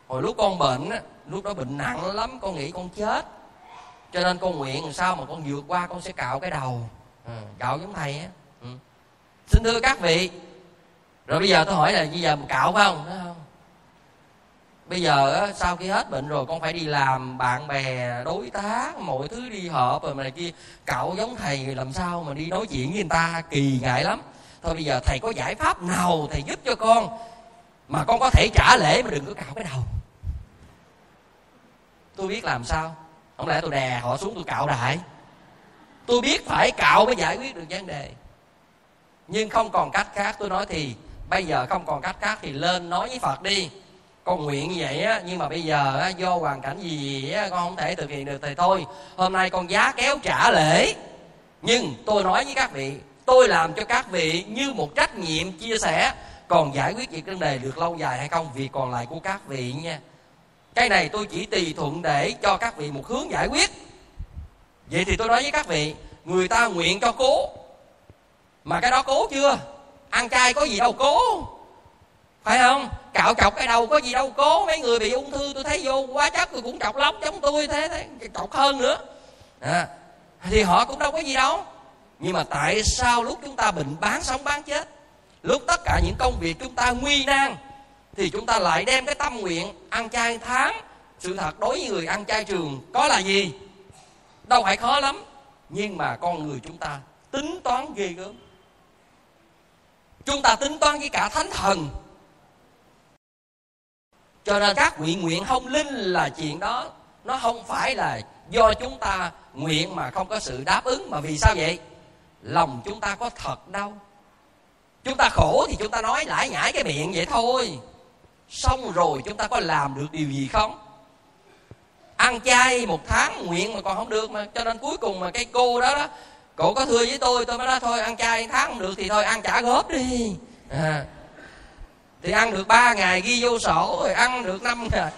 hồi lúc con bệnh á lúc đó bệnh nặng lắm con nghĩ con chết. Cho nên con nguyện làm sao mà con vượt qua con sẽ cạo cái đầu. Ừ, cạo giống thầy á. Ừ. xin thưa các vị rồi bây giờ tôi hỏi là bây giờ cạo phải không? Phải không? Bây giờ sau khi hết bệnh rồi, con phải đi làm, bạn bè, đối tác, mọi thứ đi họp rồi này kia. Cạo giống thầy làm sao mà đi nói chuyện với người ta, kỳ ngại lắm. Thôi bây giờ thầy có giải pháp nào thầy giúp cho con mà con có thể trả lễ mà đừng có cạo cái đầu? Tôi biết làm sao. Không lẽ tôi đè họ xuống tôi cạo đại? Tôi biết phải cạo mới giải quyết được vấn đề. Nhưng không còn cách khác. Tôi nói thì bây giờ không còn cách khác thì lên nói với phật đi con nguyện vậy á nhưng mà bây giờ á, do hoàn cảnh gì, gì á, con không thể thực hiện được thì thôi. Hôm nay con giá kéo trả lễ. Nhưng tôi nói với các vị tôi làm cho các vị như một trách nhiệm chia sẻ. Còn giải quyết việc vấn đề được lâu dài hay không việc còn lại của các vị nha. Cái này tôi chỉ tùy thuận để cho các vị một hướng giải quyết. Vậy thì tôi nói với các vị người ta nguyện cho cố. Mà cái đó cố chưa? Ăn chay có gì đâu cố phải không? Cạo chọc cái đầu có gì đâu. Cố mấy người bị ung thư tôi thấy vô quá chất tôi cũng chọc lóc giống tôi thế thế chọc hơn nữa. À, thì họ cũng đâu có gì đâu. Nhưng mà tại sao lúc chúng ta bệnh bán sống bán chết lúc tất cả những công việc chúng ta nguy nan thì chúng ta lại đem cái tâm nguyện ăn chay tháng? Sự thật đối với người ăn chay trường có là gì? Đâu phải khó lắm nhưng mà con người chúng ta tính toán ghê gớm. Chúng ta tính toán với cả thánh thần cho nên các nguyện nguyện không linh là chuyện đó. Nó không phải là do chúng ta nguyện mà không có sự đáp ứng. Mà vì sao vậy? Lòng chúng ta có thật đâu. Chúng ta khổ thì chúng ta nói lãi nhãi cái miệng vậy thôi. Xong rồi chúng ta có làm được điều gì không? Ăn chay một tháng nguyện mà còn không được mà. Cho nên cuối cùng mà cái cô đó đó cổ có thưa với tôi tôi mới nói thôi, ăn chay tháng không được thì thôi, ăn trả góp đi. À thì ăn được ba ngày ghi vô sổ rồi ăn được năm ngày.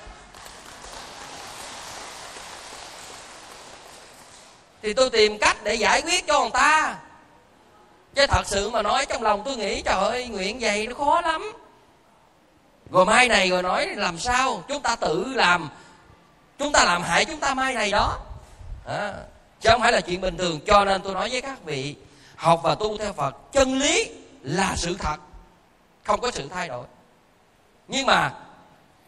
Thì tôi tìm cách để giải quyết cho người ta. Chứ thật sự mà nói trong lòng tôi nghĩ trời ơi nguyện vậy nó khó lắm. Rồi mai này rồi nói làm sao? Chúng ta tự làm. Chúng ta làm hại chúng ta mai này đó. À, chứ không phải là chuyện bình thường. Cho nên tôi nói với các vị học và tu theo phật chân lý là sự thật không có sự thay đổi. Nhưng mà,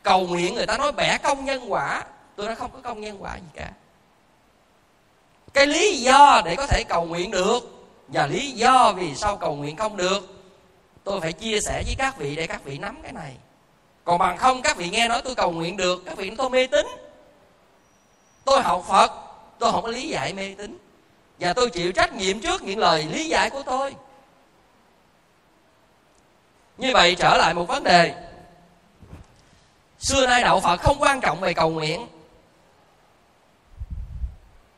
cầu nguyện người ta nói bẻ công nhân quả. Tôi nói không có công nhân quả gì cả. Cái lý do để có thể cầu nguyện được và lý do vì sao cầu nguyện không được, tôi phải chia sẻ với các vị để các vị nắm cái này. Còn bằng không, các vị nghe nói tôi cầu nguyện được, các vị nói tôi mê tín. Tôi học phật, tôi không có lý giải mê tín. Và tôi chịu trách nhiệm trước những lời lý giải của tôi như vậy trở lại một vấn đề. Xưa nay đạo phật không quan trọng về cầu nguyện.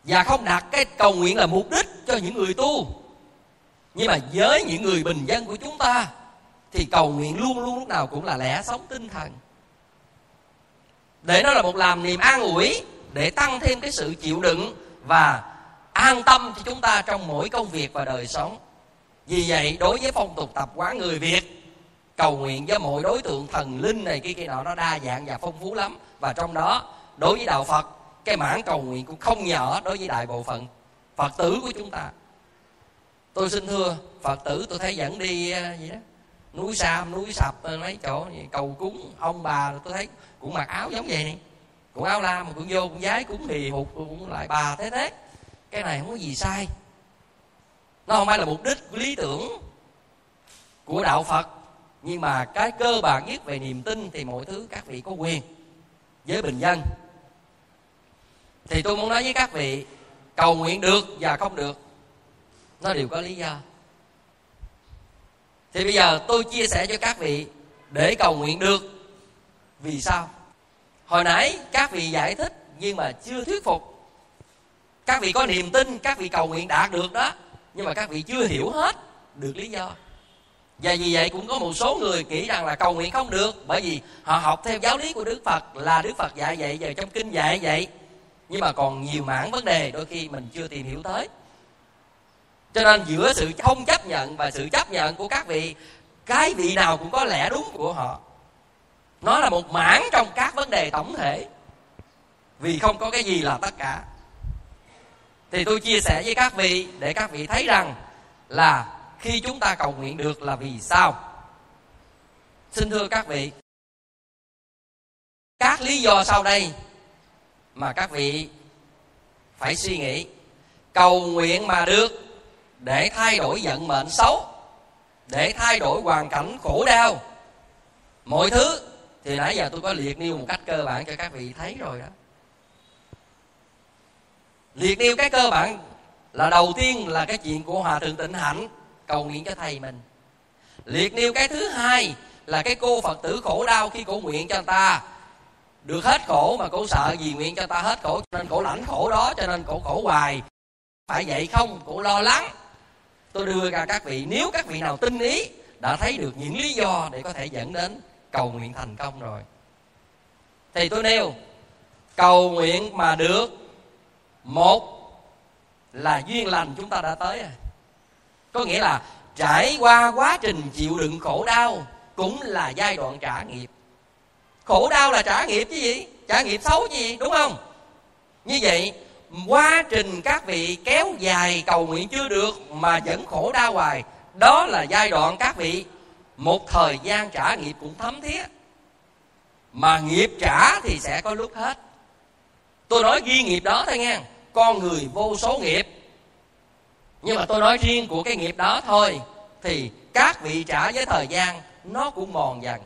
Và không đặt cái cầu nguyện là mục đích cho những người tu. Nhưng mà với những người bình dân của chúng ta, thì cầu nguyện luôn luôn lúc nào cũng là lẽ sống tinh thần. Để nó là một làm niềm an ủi, để tăng thêm cái sự chịu đựng và an tâm cho chúng ta trong mỗi công việc và đời sống. Vì vậy, đối với phong tục tập quán người việt cầu nguyện với mọi đối tượng thần linh này kia kia nọ nó đa dạng và phong phú lắm. Và trong đó, đối với đạo phật, cái mảng cầu nguyện cũng không nhỏ đối với đại bộ phận phật tử của chúng ta. Tôi xin thưa, phật tử tôi thấy dẫn đi ờ, gì đó, núi sam, núi sập ờ, mấy chỗ cầu cúng, ông bà tôi thấy cũng mặc áo giống vậy này cũng áo lam, cũng vô, cũng giái cũng hì hụt, cũng lại bà thế thế. Cái này không có gì sai. Nó không phải là mục đích, lý tưởng của đạo phật nhưng mà cái cơ bản nhất về niềm tin thì mọi thứ các vị có quyền. Với bình dân. Thì tôi muốn nói với các vị, cầu nguyện được và không được, nó đều có lý do. Thì bây giờ tôi chia sẻ cho các vị, để cầu nguyện được, vì sao? Hồi nãy các vị giải thích nhưng mà chưa thuyết phục. Các vị có niềm tin, các vị cầu nguyện đạt được đó, nhưng mà các vị chưa hiểu hết được lý do và vì vậy cũng có một số người nghĩ rằng là cầu nguyện không được, bởi vì họ học theo giáo lý của đức phật là đức phật dạy vậy và trong kinh dạy vậy. Nhưng mà còn nhiều mảng vấn đề đôi khi mình chưa tìm hiểu tới. Cho nên giữa sự không chấp nhận và sự chấp nhận của các vị, cái vị nào cũng có lẽ đúng của họ. Nó là một mảng trong các vấn đề tổng thể. Vì không có cái gì là tất cả. Thì tôi chia sẻ với các vị để các vị thấy rằng là khi chúng ta cầu nguyện được là vì sao? Xin thưa các vị, các lý do sau đây mà các vị phải suy nghĩ. Cầu nguyện mà được để thay đổi vận mệnh xấu, để thay đổi hoàn cảnh khổ đau. Mọi thứ thì nãy giờ tôi có liệt nêu một cách cơ bản cho các vị thấy rồi đó. Liệt nêu cái cơ bản là đầu tiên là cái chuyện của hòa thượng tịnh hạnh cầu nguyện cho thầy mình. Liệt nêu cái thứ hai là cái cô phật tử khổ đau khi cổ nguyện cho người ta. Được hết khổ mà cổ sợ vì nguyện cho ta hết khổ, cho nên cổ lãnh khổ đó, cho nên cổ khổ hoài. Phải vậy không? Cổ lo lắng. Tôi đưa ra các vị, nếu các vị nào tin ý, đã thấy được những lý do để có thể dẫn đến cầu nguyện thành công rồi. Thì tôi nêu, cầu nguyện mà được một là duyên lành chúng ta đã tới rồi có nghĩa là trải qua quá trình chịu đựng khổ đau cũng là giai đoạn trả nghiệp. Khổ đau là trả nghiệp chứ gì? Trả nghiệp xấu chứ gì, đúng không? Như vậy, quá trình các vị kéo dài cầu nguyện chưa được mà vẫn khổ đau hoài, đó là giai đoạn các vị một thời gian trả nghiệp cũng thấm thiết mà nghiệp trả thì sẽ có lúc hết. Tôi nói ghi nghiệp đó thôi nghe. Con người vô số nghiệp nhưng mà tôi nói riêng của cái nghiệp đó thôi, thì các vị trả với thời gian, nó cũng mòn dần,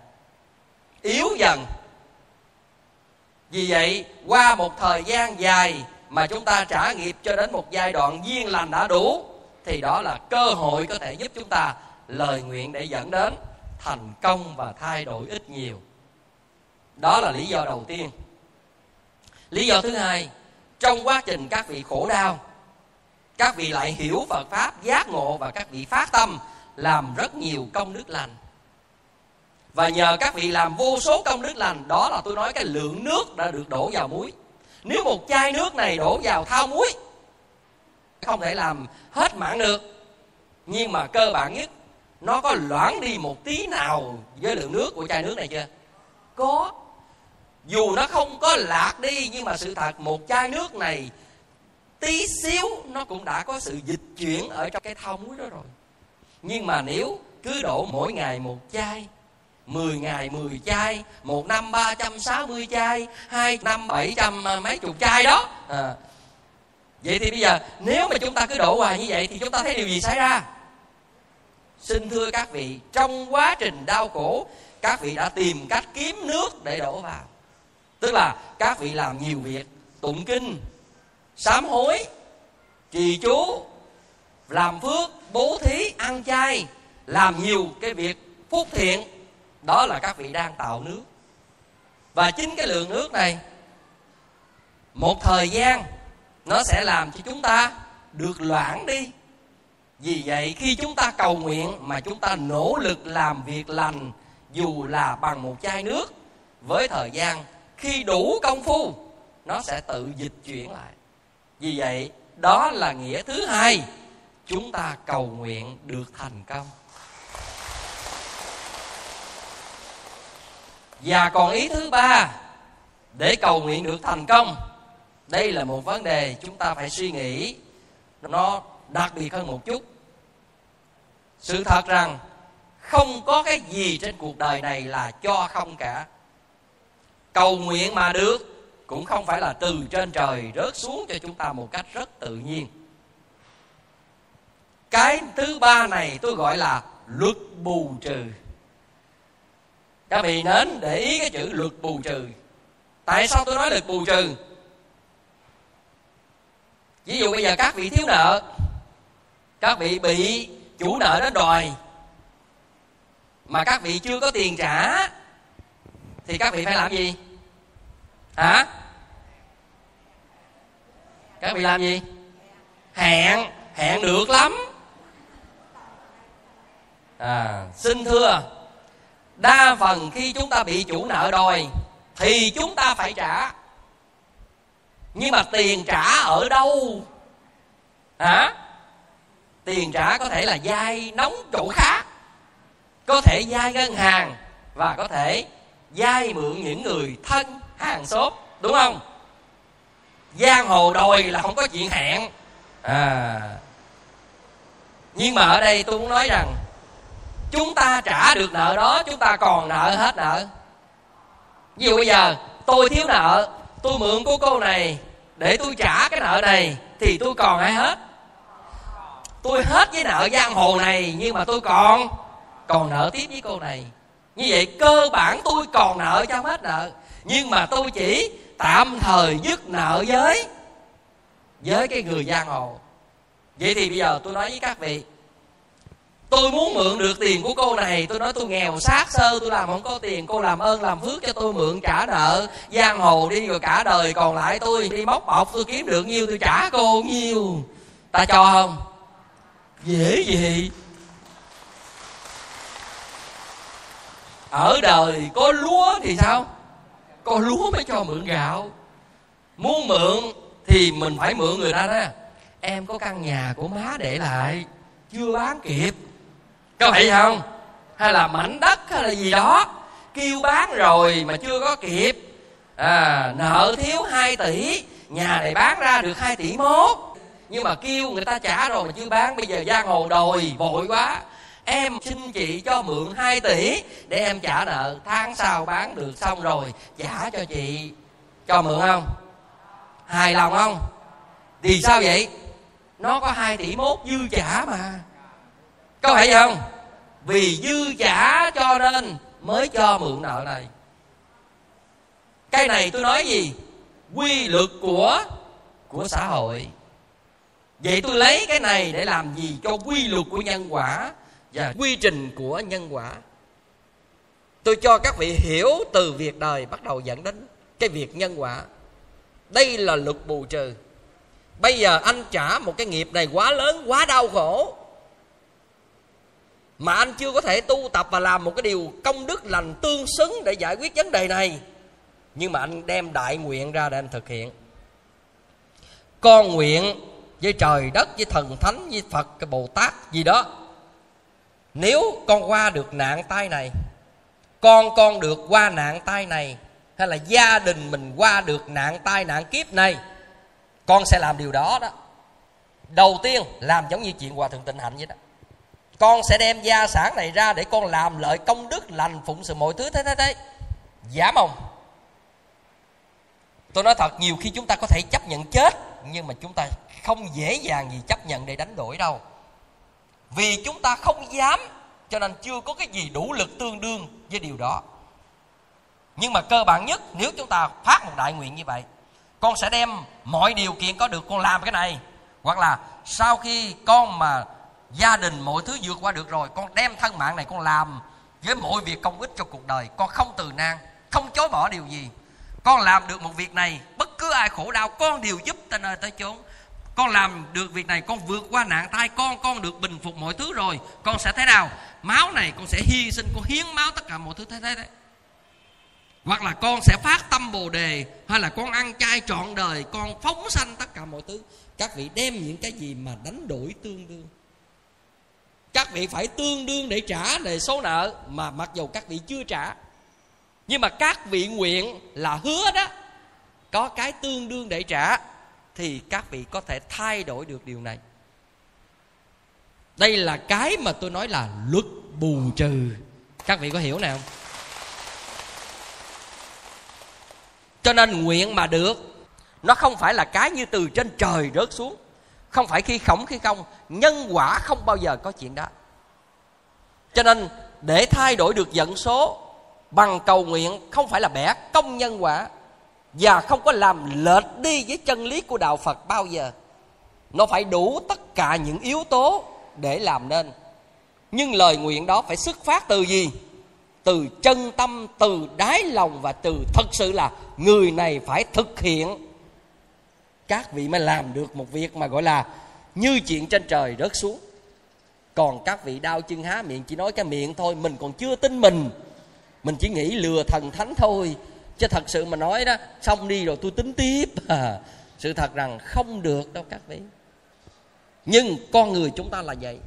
yếu dần. Vì vậy, qua một thời gian dài mà chúng ta trả nghiệp cho đến một giai đoạn duyên lành đã đủ, thì đó là cơ hội có thể giúp chúng ta lời nguyện để dẫn đến thành công và thay đổi ít nhiều. Đó là lý do đầu tiên. Lý do thứ hai, trong quá trình các vị khổ đau các vị lại hiểu phật pháp, giác ngộ và các vị phát tâm, làm rất nhiều công đức lành. Và nhờ các vị làm vô số công đức lành, đó là tôi nói cái lượng nước đã được đổ vào muối. Nếu một chai nước này đổ vào thao muối, không thể làm hết mãn được. Nhưng mà cơ bản nhất, nó có loãng đi một tí nào với lượng nước của chai nước này chưa? Có. Dù nó không có lạc đi, nhưng mà sự thật một chai nước này tí xíu nó cũng đã có sự dịch chuyển ở trong cái thau muối đó rồi nhưng mà nếu cứ đổ mỗi ngày một chai 10 ngày 10 chai, một năm 360 chai, hai năm 700 à, mấy chục chai đó à. Vậy thì bây giờ nếu mà chúng ta cứ đổ hoài như vậy Thì chúng ta thấy điều gì xảy ra xin thưa các vị, trong quá trình đau khổ, các vị đã tìm cách kiếm nước để đổ vào tức là các vị làm nhiều việc, tụng kinh sám hối, trì chú, làm phước, bố thí, ăn chay, làm nhiều cái việc phúc thiện. Đó là các vị đang tạo nước. Và chính cái lượng nước này, một thời gian, nó sẽ làm cho chúng ta được loãng đi. Vì vậy, khi chúng ta cầu nguyện mà chúng ta nỗ lực làm việc lành, dù là bằng một chai nước, với thời gian, khi đủ công phu, nó sẽ tự dịch chuyển lại vì vậy, đó là nghĩa thứ hai. Chúng ta cầu nguyện được thành công. Và còn ý thứ ba, để cầu nguyện được thành công, đây là một vấn đề chúng ta phải suy nghĩ. Nó đặc biệt hơn một chút. Sự thật rằng, không có cái gì trên cuộc đời này là cho không cả. Cầu nguyện mà được cũng không phải là từ trên trời rớt xuống cho chúng ta một cách rất tự nhiên. Cái thứ ba này tôi gọi là luật bù trừ. Các vị nến để ý cái chữ luật bù trừ. Tại sao tôi nói luật bù trừ? Ví dụ bây giờ các vị thiếu nợ, các vị bị chủ nợ đến đòi, mà các vị chưa có tiền trả, thì các vị phải làm gì? Hả? Các vị làm gì? Hẹn hẹn được lắm. À xin thưa, đa phần khi chúng ta bị chủ nợ đòi, thì chúng ta phải trả. Nhưng mà tiền trả ở đâu? Hả? Tiền trả có thể là vay nóng chỗ khác, có thể vay ngân hàng và có thể vay mượn những người thân hàng xóm đúng không? Giang hồ đòi là không có chuyện hẹn. À. Nhưng mà ở đây tôi muốn nói rằng, chúng ta trả được nợ đó, chúng ta còn nợ hết nợ. Ví dụ bây giờ, tôi thiếu nợ, tôi mượn của cô này để tôi trả cái nợ này thì tôi còn ai hết? Tôi hết với nợ giang hồ này, nhưng mà tôi còn còn nợ tiếp với cô này. Như vậy cơ bản tôi còn nợ cho hết nợ nhưng mà tôi chỉ tạm thời dứt nợ với với cái người giang hồ. Vậy thì bây giờ tôi nói với các vị, tôi muốn mượn được tiền của cô này. Tôi nói tôi nghèo sát sơ, tôi làm không có tiền. Cô làm ơn, làm phước cho tôi mượn trả nợ. Giang hồ đi rồi cả đời, còn lại tôi đi móc bọc, tôi kiếm được nhiêu tôi trả cô nhiêu. Ta cho không? Dễ gì ở đời có lúa thì sao? Có lúa mới cho mượn gạo. Muốn mượn thì mình phải mượn người ta đó. Em có căn nhà của má để lại chưa bán kịp. Có phải không? Hay là mảnh đất hay là gì đó kêu bán rồi mà chưa có kịp. À, nợ thiếu 2 tỷ nhà này bán ra được 2 tỷ mốt. Nhưng mà kêu người ta trả rồi mà chưa bán bây giờ giang hồ đòi vội quá em xin chị cho mượn 2 tỷ để em trả nợ. Tháng sau bán được xong rồi, trả cho chị. Cho mượn không? Hài lòng không? Thì sao vậy? Nó có 2 tỷ mốt dư trả mà. Có phải không? Vì dư trả cho nên mới cho mượn nợ này. Cái này tôi nói gì? Quy luật của của xã hội. Vậy tôi lấy cái này để làm gì cho quy luật của nhân quả? Và quy trình của nhân quả. Tôi cho các vị hiểu từ việc đời bắt đầu dẫn đến cái việc nhân quả. Đây là luật bù trừ. Bây giờ anh trả một cái nghiệp này quá lớn, quá đau khổ. Mà anh chưa có thể tu tập và làm một cái điều công đức lành tương xứng để giải quyết vấn đề này. Nhưng mà anh đem đại nguyện ra để anh thực hiện. Con nguyện với trời đất, với thần thánh, với phật, cái bồ tát gì đó nếu con qua được nạn tai này, con con được qua nạn tai này, hay là gia đình mình qua được nạn tai, nạn kiếp này, con sẽ làm điều đó đó. Đầu tiên, làm giống như chuyện hòa thượng tịnh hạnh vậy đó. Con sẽ đem gia sản này ra để con làm lợi công đức, lành phụng sự mọi thứ thế thế thế. Dám không? tôi nói thật, nhiều khi chúng ta có thể chấp nhận chết, nhưng mà chúng ta không dễ dàng gì chấp nhận để đánh đổi đâu vì chúng ta không dám, cho nên chưa có cái gì đủ lực tương đương với điều đó. Nhưng mà cơ bản nhất, nếu chúng ta phát một đại nguyện như vậy, con sẽ đem mọi điều kiện có được con làm cái này. Hoặc là sau khi con mà gia đình mọi thứ vượt qua được rồi, con đem thân mạng này con làm với mọi việc công ích cho cuộc đời, con không từ nan, không chối bỏ điều gì. Con làm được một việc này, bất cứ ai khổ đau, con đều giúp tới nơi tới chốn con làm được việc này, con vượt qua nạn tai con con được bình phục mọi thứ rồi. Con sẽ thế nào? Máu này con sẽ hy sinh, con hiến máu tất cả mọi thứ thế thế đấy hoặc là con sẽ phát tâm bồ đề, hay là con ăn chay trọn đời, con phóng sanh tất cả mọi thứ. Các vị đem những cái gì mà đánh đổi tương đương? Các vị phải tương đương để trả về số nợ mà mặc dù các vị chưa trả. Nhưng mà các vị nguyện là hứa đó, có cái tương đương để trả thì các vị có thể thay đổi được điều này. Đây là cái mà tôi nói là luật bù trừ. Các vị có hiểu nào cho nên nguyện mà được, nó không phải là cái như từ trên trời rớt xuống. Không phải khi khổng khi không, nhân quả không bao giờ có chuyện đó. Cho nên để thay đổi được dẫn số bằng cầu nguyện không phải là bẻ công nhân quả và không có làm lệch đi với chân lý của đạo phật bao giờ. Nó phải đủ tất cả những yếu tố để làm nên. Nhưng lời nguyện đó phải xuất phát từ gì? Từ chân tâm, từ đáy lòng và từ thật sự là người này phải thực hiện. Các vị mới làm được một việc mà gọi là như chuyện trên trời rớt xuống. Còn các vị đau chân há miệng chỉ nói cái miệng thôi, mình còn chưa tin mình. Mình chỉ nghĩ lừa thần thánh thôi chứ thật sự mà nói đó xong đi rồi tôi tính tiếp. À, sự thật rằng không được đâu các vị. Nhưng con người chúng ta là vậy.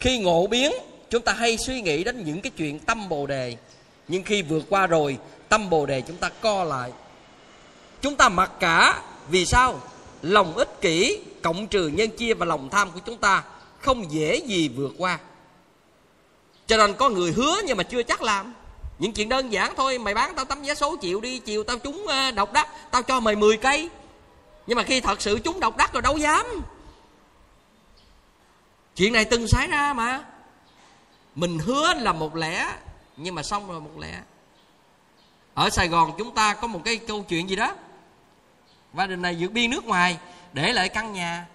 Khi ngộ biến chúng ta hay suy nghĩ đến những cái chuyện tâm bồ đề. Nhưng khi vượt qua rồi tâm bồ đề chúng ta co lại. Chúng ta mặc cả vì sao? Lòng ích kỷ cộng trừ nhân chia và lòng tham của chúng ta không dễ gì vượt qua. Cho nên có người hứa nhưng mà chưa chắc làm những chuyện đơn giản thôi, mày bán tao tấm vé số chịu đi, chiều tao trúng ờ, độc đắc, tao cho mày 10 cây. Nhưng mà khi thật sự trúng độc đắc rồi đâu dám. Chuyện này từng xảy ra mà. Mình hứa là một lẽ, nhưng mà xong rồi một lẽ. Ở sài gòn chúng ta có một cái câu chuyện gì đó. Và đình này vượt biên nước ngoài, để lại căn nhà.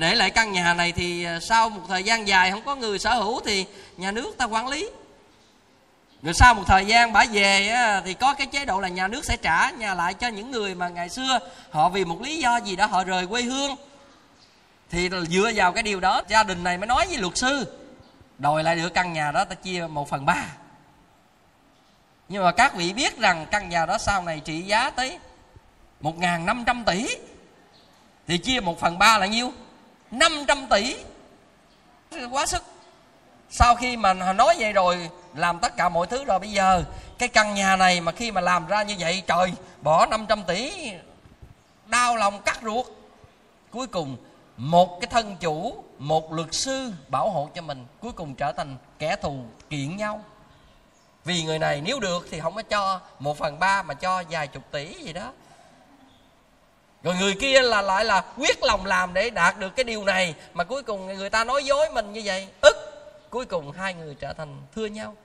Để lại căn nhà này thì ờ, sau một thời gian dài không có người sở hữu thì nhà nước ta quản lý rồi sau một thời gian bả về thì có cái chế độ là nhà nước sẽ trả nhà lại cho những người mà ngày xưa họ vì một lý do gì đó họ rời quê hương. Thì dựa vào cái điều đó, gia đình này mới nói với luật sư, đòi lại được căn nhà đó, ta chia một phần ba. Nhưng mà các vị biết rằng căn nhà đó sau này trị giá tới một ngàn năm trăm tỷ, thì chia một phần ba là nhiêu? năm trăm tỷ. Quá sức sau khi mà nói vậy rồi, làm tất cả mọi thứ rồi, bây giờ cái căn nhà này mà khi mà làm ra như vậy, trời, bỏ 500 tỷ đau lòng cắt ruột. Cuối cùng, một cái thân chủ, một luật sư bảo hộ cho mình, cuối cùng trở thành kẻ thù kiện nhau. Vì người này nếu được thì không có cho một phần ba mà cho vài chục tỷ gì đó. Rồi người kia là lại là quyết lòng làm để đạt được cái điều này, mà cuối cùng người ta nói dối mình như vậy. Ức cuối cùng hai người trở thành thưa nhau.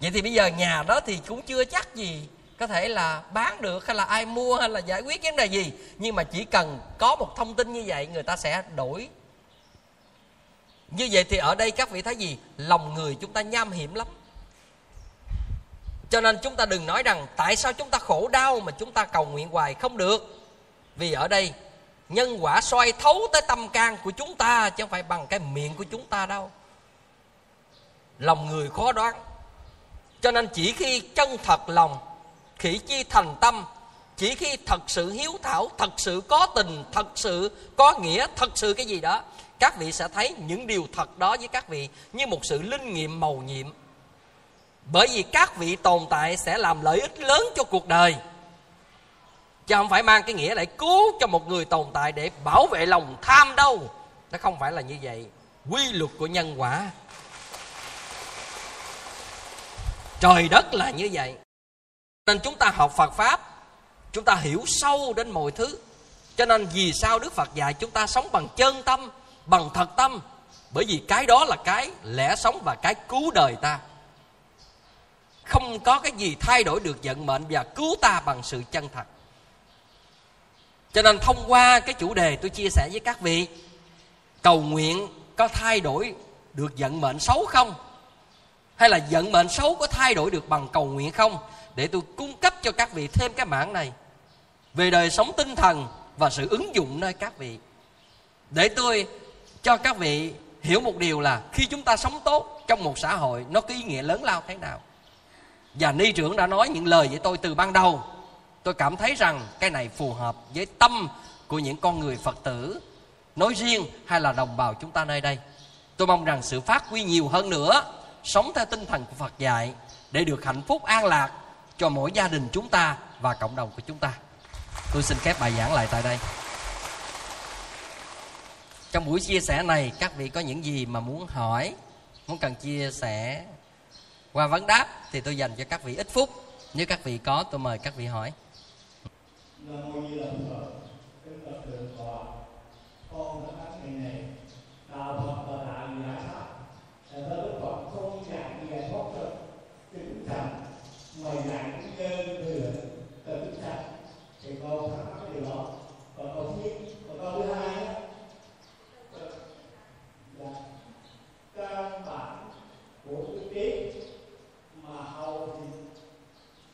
Vậy thì bây giờ nhà đó thì cũng chưa chắc gì có thể là bán được hay là ai mua hay là giải quyết vấn đề gì. Nhưng mà chỉ cần có một thông tin như vậy, người ta sẽ đổi. Như vậy thì ở đây các vị thấy gì? Lòng người chúng ta nham hiểm lắm. Cho nên chúng ta đừng nói rằng tại sao chúng ta khổ đau mà chúng ta cầu nguyện hoài không được. Vì ở đây, nhân quả soi thấu tới tâm can của chúng ta chứ không phải bằng cái miệng của chúng ta đâu lòng người khó đoán. Cho nên chỉ khi chân thật lòng, khỉ chi thành tâm, chỉ khi thật sự hiếu thảo, thật sự có tình, thật sự có nghĩa, thật sự cái gì đó, các vị sẽ thấy những điều thật đó với các vị như một sự linh nghiệm màu nhiệm. Bởi vì các vị tồn tại sẽ làm lợi ích lớn cho cuộc đời, chứ không phải mang cái nghĩa lại cứu cho một người tồn tại để bảo vệ lòng tham đâu. Nó không phải là như vậy. Quy luật của nhân quả trời đất là như vậy. Nên chúng ta học phật pháp, chúng ta hiểu sâu đến mọi thứ. Cho nên vì sao đức phật dạy chúng ta sống bằng chân tâm, bằng thật tâm? Bởi vì cái đó là cái lẽ sống và cái cứu đời ta. Không có cái gì thay đổi được vận mệnh và cứu ta bằng sự chân thật. Cho nên thông qua cái chủ đề tôi chia sẻ với các vị, cầu nguyện có thay đổi được vận mệnh xấu không? Hay là vận mệnh xấu có thay đổi được bằng cầu nguyện không? Để tôi cung cấp cho các vị thêm cái mảng này. Về đời sống tinh thần và sự ứng dụng nơi các vị. Để tôi cho các vị hiểu một điều là khi chúng ta sống tốt trong một xã hội, nó có ý nghĩa lớn lao thế nào? Và ni trưởng đã nói những lời với tôi từ ban đầu. Tôi cảm thấy rằng cái này phù hợp với tâm của những con người phật tử, nói riêng hay là đồng bào chúng ta nơi đây. Tôi mong rằng sự phát huy nhiều hơn nữa sống theo tinh thần của phật dạy để được hạnh phúc an lạc cho mỗi gia đình chúng ta và cộng đồng của chúng ta. Tôi xin phép bài giảng lại tại đây. Trong buổi chia sẻ này các vị có những gì mà muốn hỏi muốn cần chia sẻ qua vấn đáp thì tôi dành cho các vị ít phút. Nếu các vị có tôi mời các vị hỏi. Nam mô Di Đà Phật, kính bạch thượng tọa, con đã các ngày này đạo Phật là đạo giải thoát, là theo Đức Phật không dạy giải thoát cho chúng sanh, mà dạy những nhân thừa cho chúng sanh. Thì con thắc mắc cái điều đó. Và câu thứ nhất, và câu thứ hai á, là căn bản của đức trí mà hầu thì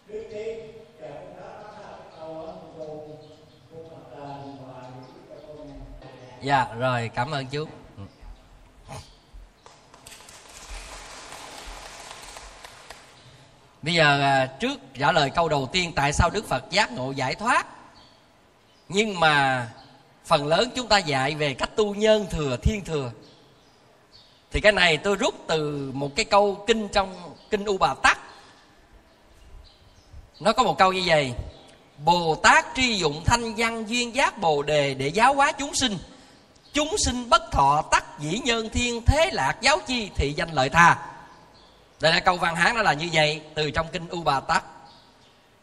đức trí và cũng đã phát ra cái câu đó cô cô Phật đà và cho con nghe dạ rồi, cảm ơn chú. Ừ. Bây giờ à, trước trả lời câu đầu tiên, tại sao đức phật giác ngộ giải thoát? Nhưng mà phần lớn chúng ta dạy về cách tu nhân thừa, thiên thừa. Thì cái này tôi rút từ một cái câu kinh trong kinh u bà tắc. Nó có một câu như vậy. Bồ tát tri dụng thanh văn duyên giác bồ đề để giáo hóa chúng sinh chúng sinh bất thọ tắc dĩ nhân thiên thế lạc giáo chi thị danh lợi tha. Đây là câu văn hán nó là như vậy, từ trong kinh u bà tắc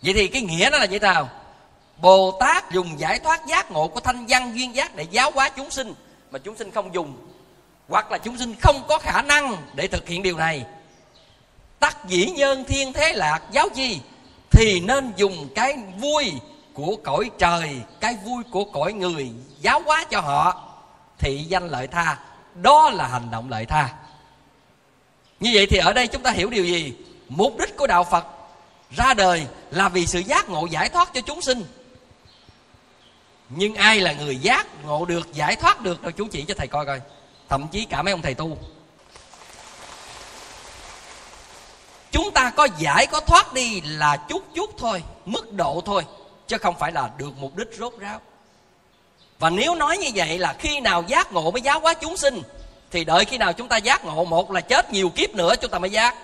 vậy thì cái nghĩa nó là như thế nào? Bồ tát dùng giải thoát giác ngộ của thanh văn duyên giác để giáo hóa chúng sinh, mà chúng sinh không dùng. Hoặc là chúng sinh không có khả năng để thực hiện điều này. Tắc dĩ nhân thiên thế lạc giáo chi thì nên dùng cái vui của cõi trời, cái vui của cõi người giáo hóa cho họ thị danh lợi tha, đó là hành động lợi tha. Như vậy thì ở đây chúng ta hiểu điều gì? Mục đích của đạo phật ra đời là vì sự giác ngộ giải thoát cho chúng sinh. Nhưng ai là người giác ngộ được, giải thoát được, rồi chú chỉ cho thầy coi coi. Thậm chí cả mấy ông thầy tu. Chúng ta có giải, có thoát đi là chút chút thôi, mức độ thôi, chứ không phải là được mục đích rốt ráo và nếu nói như vậy là khi nào giác ngộ mới giáo hóa chúng sinh thì đợi khi nào chúng ta giác ngộ một là chết nhiều kiếp nữa chúng ta mới giác.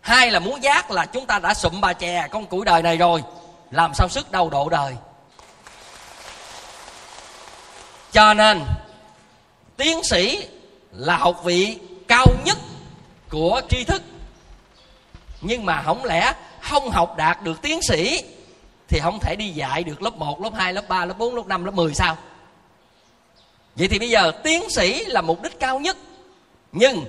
Hai là muốn giác là chúng ta đã sụm bà chè con củi đời này rồi làm sao sức đâu độ đời. Cho nên tiến sĩ là học vị cao nhất của tri thức. Nhưng mà không lẽ không học đạt được tiến sĩ thì không thể đi dạy được lớp 1, lớp 2, lớp 3, lớp 4, lớp 5, lớp 10 sao? Vậy thì bây giờ tiến sĩ là mục đích cao nhất. Nhưng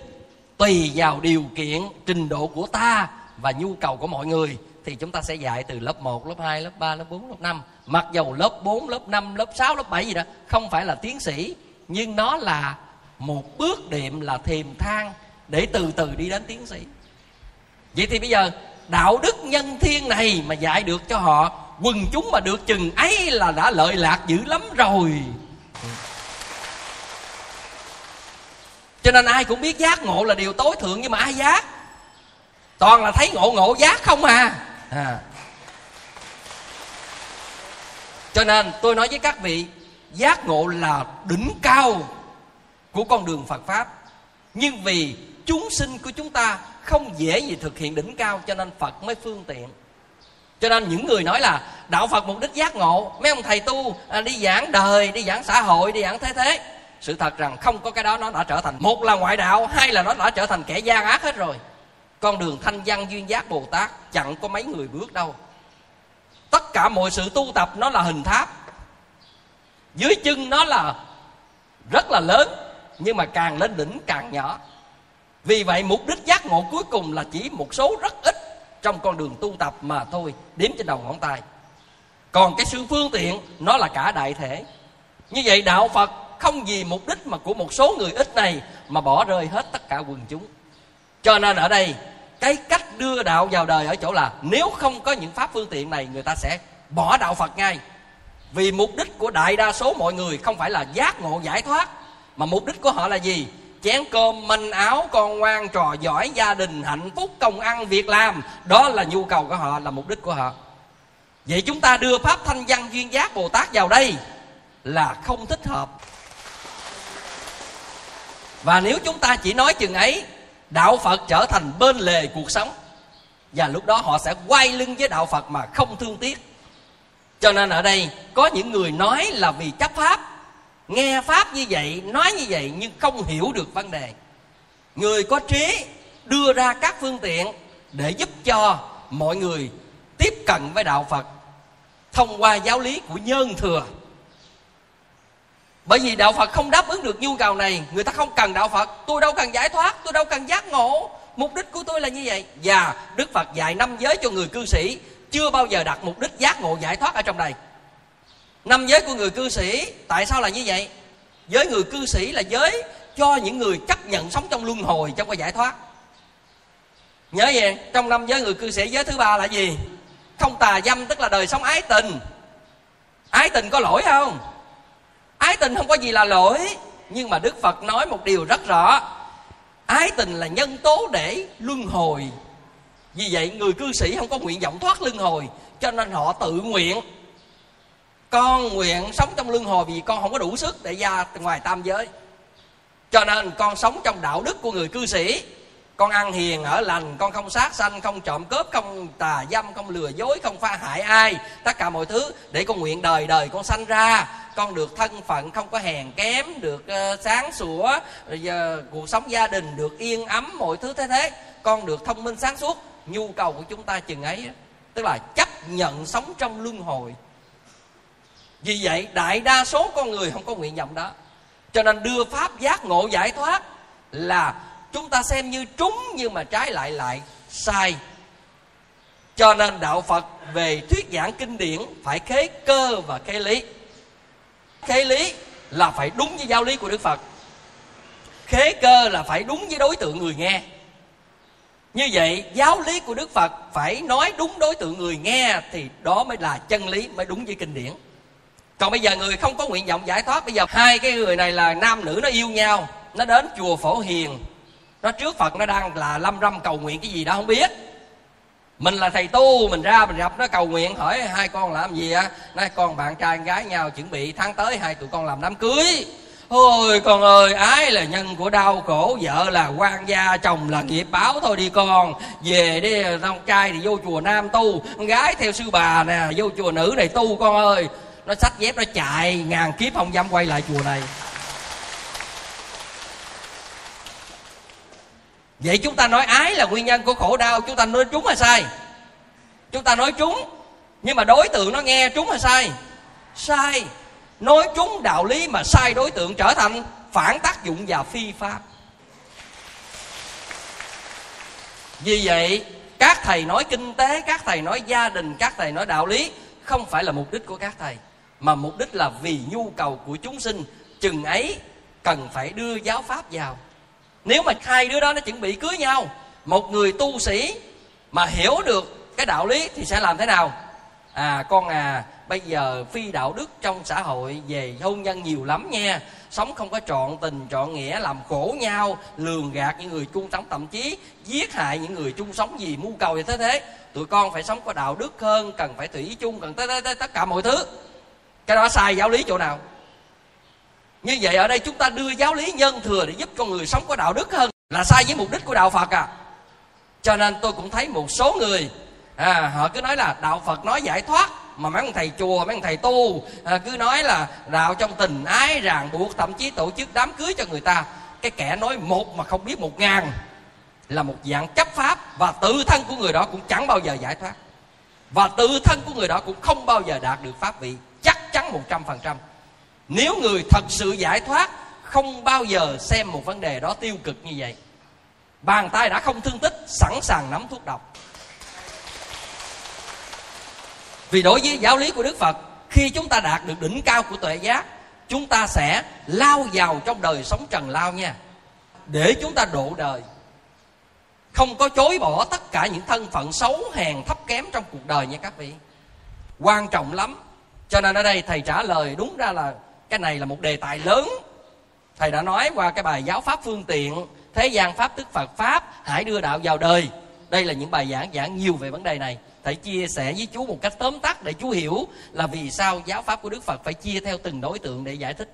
tùy vào điều kiện, trình độ của ta và nhu cầu của mọi người Thì chúng ta sẽ dạy từ lớp 1, lớp 2, lớp 3, lớp 4, lớp 5 Mặc dầu lớp 4, lớp 5, lớp 6, lớp 7 gì đó Không phải là tiến sĩ Nhưng nó là một bước đệm là thềm thang Để từ từ đi đến tiến sĩ. Vậy thì bây giờ đạo đức nhân thiên này mà dạy được cho họ quần chúng mà được chừng ấy là đã lợi lạc dữ lắm rồi. Cho nên ai cũng biết giác ngộ là điều tối thượng nhưng mà ai giác? Toàn là thấy ngộ ngộ giác không à, à. cho nên tôi nói với các vị giác ngộ là đỉnh cao của con đường phật pháp. Nhưng vì chúng sinh của chúng ta không dễ gì thực hiện đỉnh cao cho nên phật mới phương tiện. Cho nên những người nói là đạo phật mục đích giác ngộ mấy ông thầy tu à, đi giảng đời đi giảng xã hội đi giảng thế thế sự thật rằng không có cái đó nó đã trở thành một là ngoại đạo, hai là nó đã trở thành kẻ gian ác hết rồi. Con đường thanh văn duyên giác bồ tát chẳng có mấy người bước đâu. Tất cả mọi sự tu tập nó là hình tháp. Dưới chân nó là rất là lớn, nhưng mà càng lên đỉnh càng nhỏ. Vì vậy mục đích giác ngộ cuối cùng là chỉ một số rất ít trong con đường tu tập mà thôi, đếm trên đầu ngón tay. Còn cái sự phương tiện nó là cả đại thể. Như vậy đạo phật không vì mục đích mà của một số người ít này mà bỏ rơi hết tất cả quần chúng. Cho nên ở đây, cái cách đưa đạo vào đời ở chỗ là nếu không có những pháp phương tiện này, người ta sẽ bỏ đạo phật ngay. Vì mục đích của đại đa số mọi người không phải là giác ngộ giải thoát, mà mục đích của họ là gì? Chén cơm manh áo, con ngoan trò giỏi gia đình, hạnh phúc, công ăn, việc làm. Đó là nhu cầu của họ, là mục đích của họ. Vậy chúng ta đưa pháp thanh văn duyên giác bồ tát vào đây là không thích hợp và nếu chúng ta chỉ nói chừng ấy, đạo phật trở thành bên lề cuộc sống. Và lúc đó họ sẽ quay lưng với đạo phật mà không thương tiếc. Cho nên ở đây có những người nói là vì chấp pháp, nghe pháp như vậy, nói như vậy nhưng không hiểu được vấn đề. Người có trí đưa ra các phương tiện để giúp cho mọi người tiếp cận với đạo phật thông qua giáo lý của nhân thừa bởi vì đạo phật không đáp ứng được nhu cầu này, người ta không cần đạo phật. Tôi đâu cần giải thoát, tôi đâu cần giác ngộ. Mục đích của tôi là như vậy. Và đức phật dạy năm giới cho người cư sĩ chưa bao giờ đặt mục đích giác ngộ, giải thoát ở trong đây. Năm giới của người cư sĩ, tại sao là như vậy? Giới người cư sĩ là giới cho những người chấp nhận sống trong luân hồi trong cái giải thoát. Nhớ gì trong năm giới người cư sĩ, giới thứ ba là gì? Không tà dâm, tức là đời sống ái tình. Ái tình có lỗi không? Ái tình không có gì là lỗi. Nhưng mà đức phật nói một điều rất rõ. Ái tình là nhân tố để luân hồi. Vì vậy, người cư sĩ không có nguyện vọng thoát luân hồi, cho nên họ tự nguyện. Con nguyện sống trong luân hồi vì con không có đủ sức để ra ngoài tam giới. Cho nên con sống trong đạo đức của người cư sĩ con ăn hiền ở lành con không sát sanh không trộm cướp không tà dâm không lừa dối không pha hại ai. Tất cả mọi thứ để con nguyện đời đời con sanh ra. Con được thân phận không có hèn kém được uh, sáng sủa rồi giờ cuộc sống gia đình được yên ấm mọi thứ thế thế. Con được thông minh sáng suốt. Nhu cầu của chúng ta chừng ấy tức là chấp nhận sống trong luân hồi. Vì vậy đại đa số con người không có nguyện vọng đó. Cho nên đưa pháp giác ngộ giải thoát là chúng ta xem như trúng nhưng mà trái lại lại sai. Cho nên đạo phật về thuyết giảng kinh điển phải khế cơ và khế lý. Khế lý là phải đúng với giáo lý của đức phật. Khế cơ là phải đúng với đối tượng người nghe. Như vậy, giáo lý của đức phật phải nói đúng đối tượng người nghe thì đó mới là chân lý, mới đúng với kinh điển. Còn bây giờ người không có nguyện vọng giải thoát, bây giờ hai cái người này là nam nữ nó yêu nhau, nó đến chùa phổ hiền nó trước phật nó đang là lâm râm cầu nguyện cái gì đó, không biết. Mình là thầy tu, mình ra mình gặp nó cầu nguyện, hỏi hai con làm gì á? Nói, con bạn trai, con gái nhau chuẩn bị tháng tới hai tụi con làm đám cưới. Ôi, con ơi, ái là nhân của đau khổ, vợ là quan gia, chồng là nghiệp báo thôi đi con. Về đi con trai thì vô chùa nam tu, con gái theo sư bà nè, vô chùa nữ này tu con ơi. Nó sách dép nó chạy, ngàn kiếp không dám quay lại chùa này. Vậy chúng ta nói ái là nguyên nhân của khổ đau, chúng ta nói trúng hay sai. Chúng ta nói trúng, nhưng mà đối tượng nó nghe trúng hay sai. Sai, nói trúng đạo lý mà sai đối tượng trở thành phản tác dụng và phi pháp. Vì vậy, các thầy nói kinh tế, các thầy nói gia đình, các thầy nói đạo lý không phải là mục đích của các thầy, mà mục đích là vì nhu cầu của chúng sinh, chừng ấy cần phải đưa giáo pháp vào nếu mà hai đứa đó nó chuẩn bị cưới nhau, một người tu sĩ mà hiểu được cái đạo lý thì sẽ làm thế nào? À con à bây giờ phi đạo đức trong xã hội về hôn nhân nhiều lắm nha. Sống không có trọn tình, trọn nghĩa, làm khổ nhau, lường gạt những người chung sống, thậm chí giết hại những người chung sống vì mưu cầu như thế thế. Tụi con phải sống có đạo đức hơn, cần phải thủy chung, cần tới tất cả mọi thứ. Cái đó sai giáo lý chỗ nào? Như vậy ở đây chúng ta đưa giáo lý nhân thừa để giúp con người sống có đạo đức hơn là sai với mục đích của đạo phật à. Cho nên tôi cũng thấy một số người à, họ cứ nói là đạo phật nói giải thoát mà mấy ông thầy chùa mấy ông thầy tu à, cứ nói là đạo trong tình ái ràng buộc thậm chí tổ chức đám cưới cho người ta. Cái kẻ nói một mà không biết một ngàn là một dạng chấp pháp và tự thân của người đó cũng chẳng bao giờ giải thoát. Và tự thân của người đó cũng không bao giờ đạt được pháp vị chắc chắn một trăm phần trăm nếu người thật sự giải thoát, không bao giờ xem một vấn đề đó tiêu cực như vậy. Bàn tay đã không thương tích, sẵn sàng nắm thuốc độc. Vì đối với giáo lý của đức phật, khi chúng ta đạt được đỉnh cao của tuệ giác, chúng ta sẽ lao vào trong đời sống trần lao nha. Để chúng ta độ đời, không có chối bỏ tất cả những thân phận xấu hèn thấp kém trong cuộc đời nha các vị. Quan trọng lắm. Cho nên ở đây thầy trả lời đúng ra là cái này là một đề tài lớn. Thầy đã nói qua cái bài giáo pháp phương tiện thế gian pháp tức phật pháp hãy đưa đạo vào đời. Đây là những bài giảng giảng nhiều về vấn đề này. Thầy chia sẻ với chú một cách tóm tắt để chú hiểu là vì sao giáo pháp của đức phật phải chia theo từng đối tượng để giải thích.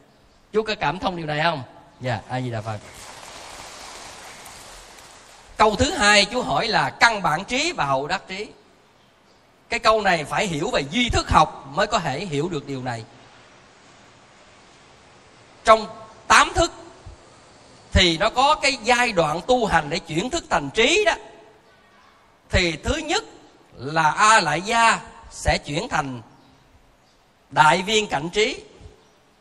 Chú có cảm thông điều này không? Dạ yeah, a di đà phật. Câu thứ hai chú hỏi là căn bản trí và hậu đắc trí. Cái câu này phải hiểu về duy thức học mới có thể hiểu được điều này trong tám thức, thì nó có cái giai đoạn tu hành để chuyển thức thành trí đó. Thì thứ nhất là a lại gia sẽ chuyển thành đại viên cảnh trí.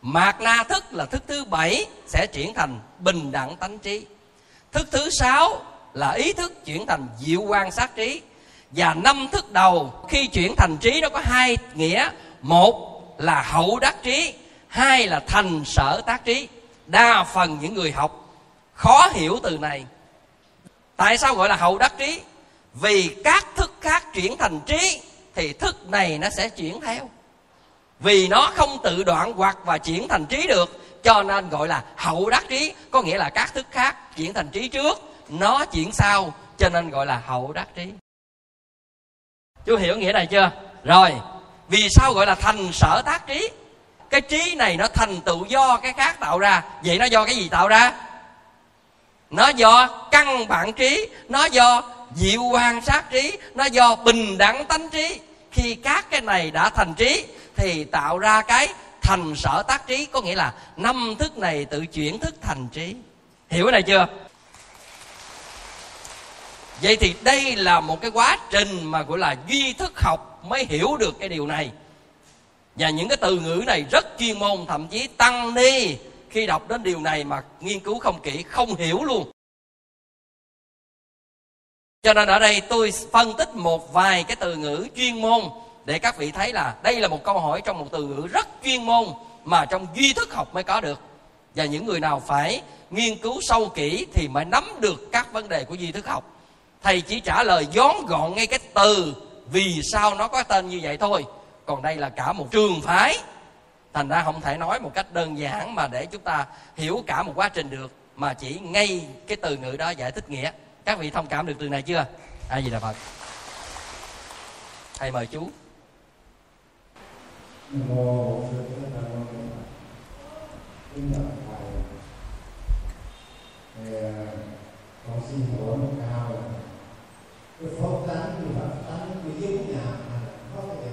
Mạt na thức là thức thứ bảy sẽ chuyển thành bình đẳng tánh trí. Thức thứ sáu là ý thức chuyển thành diệu quan sát trí. Và năm thức đầu khi chuyển thành trí, nó có hai nghĩa. Một là hậu đắc trí hai là thành sở tác trí. Đa phần những người học khó hiểu từ này. Tại sao gọi là hậu đắc trí? Vì các thức khác chuyển thành trí, thì thức này nó sẽ chuyển theo. Vì nó không tự đoạn hoặc và chuyển thành trí được, cho nên gọi là hậu đắc trí. Có nghĩa là các thức khác chuyển thành trí trước, nó chuyển sau, cho nên gọi là hậu đắc trí. Chú hiểu nghĩa này chưa? Rồi, vì sao gọi là thành sở tác trí? Cái trí này nó thành tựu do cái khác tạo ra. Vậy nó do cái gì tạo ra? Nó do căn bản trí, nó do diệu quan sát trí, nó do bình đẳng tánh trí. Khi các cái này đã thành trí, thì tạo ra cái thành sở tác trí. Có nghĩa là năm thức này tự chuyển thức thành trí. Hiểu cái này chưa? Vậy thì đây là một cái quá trình mà gọi là duy thức học mới hiểu được cái điều này và những cái từ ngữ này rất chuyên môn, thậm chí tăng ni. Khi đọc đến điều này mà nghiên cứu không kỹ, không hiểu luôn. Cho nên ở đây tôi phân tích một vài cái từ ngữ chuyên môn để các vị thấy là đây là một câu hỏi trong một từ ngữ rất chuyên môn mà trong duy thức học mới có được. Và những người nào phải nghiên cứu sâu kỹ thì mới nắm được các vấn đề của duy thức học. Thầy chỉ trả lời gión gọn ngay cái từ vì sao nó có tên như vậy thôi còn đây là cả một trường phái. Thành ra không thể nói một cách đơn giản mà để chúng ta hiểu cả một quá trình được, mà chỉ ngay cái từ ngữ đó giải thích nghĩa. Các vị thông cảm được từ này chưa? Ai gì là phật. Thầy mời chú. Mô kính thầy thì con xin hỏi một cao là cái pháp tánh như phật tánh của giống nhà có cái gì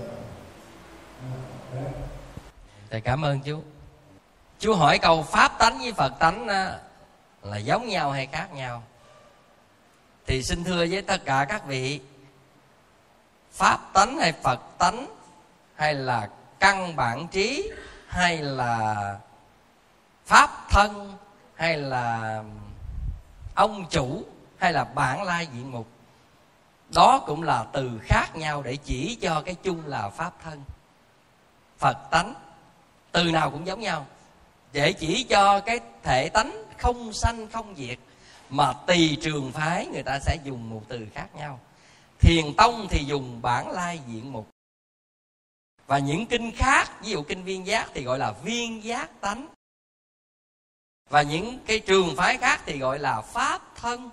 thầy cảm ơn chú chú hỏi câu pháp tánh với phật tánh là giống nhau hay khác nhau? Thì xin thưa với tất cả các vị, pháp tánh hay phật tánh, hay là căn bản trí, hay là pháp thân, hay là ông chủ, hay là bản lai diện mục, đó cũng là từ khác nhau để chỉ cho cái chung là pháp thân. Phật tánh từ nào cũng giống nhau. Để chỉ cho cái thể tánh không sanh không diệt mà tùy trường phái người ta sẽ dùng một từ khác nhau. Thiền tông thì dùng bản lai diện mục. Và những kinh khác ví dụ kinh viên giác thì gọi là viên giác tánh. Và những cái trường phái khác thì gọi là pháp thân.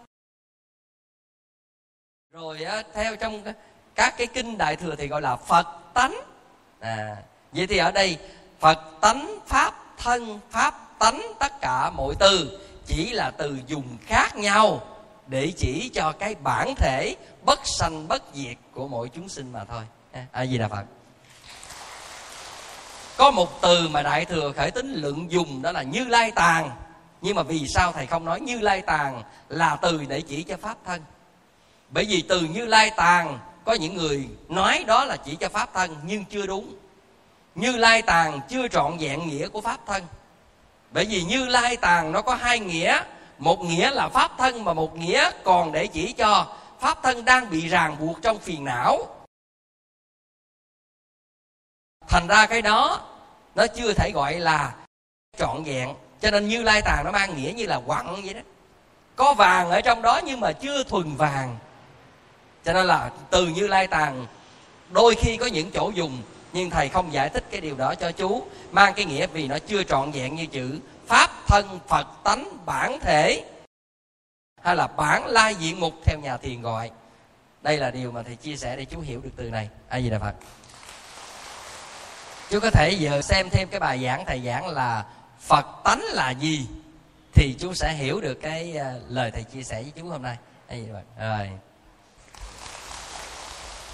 Rồi theo trong các cái kinh đại thừa thì gọi là phật tánh. À, vậy thì ở đây phật tánh, pháp thân, pháp tánh, tất cả mọi từ chỉ là từ dùng khác nhau để chỉ cho cái bản thể bất sanh, bất diệt của mỗi chúng sinh mà thôi. À, A di đà phật. Có một từ mà đại thừa khởi tính lượng dùng đó là như lai tàng. nhưng mà vì sao thầy không nói như lai tàng là từ để chỉ cho pháp thân? Bởi vì từ như lai tàng, có những người nói đó là chỉ cho pháp thân, nhưng chưa đúng như lai tàng chưa trọn vẹn nghĩa của pháp thân. Bởi vì như lai tàng nó có hai nghĩa. Một nghĩa là pháp thân mà một nghĩa còn để chỉ cho pháp thân đang bị ràng buộc trong phiền não. Thành ra cái đó, nó chưa thể gọi là trọn vẹn. Cho nên như lai tàng nó mang nghĩa như là quặng vậy đó. Có vàng ở trong đó nhưng mà chưa thuần vàng. Cho nên là từ như lai tàng, đôi khi có những chỗ dùng nhưng thầy không giải thích cái điều đó cho chú, mang cái nghĩa vì nó chưa trọn vẹn như chữ pháp thân phật tánh bản thể, hay là bản lai diện mục theo nhà thiền gọi. Đây là điều mà thầy chia sẻ để chú hiểu được từ này. Ai gì đà phật. Chú có thể giờ xem thêm cái bài giảng thầy giảng là phật tánh là gì, thì chú sẽ hiểu được cái ờ, lời thầy chia sẻ với chú hôm nay. Ai gì đà phật. Rồi.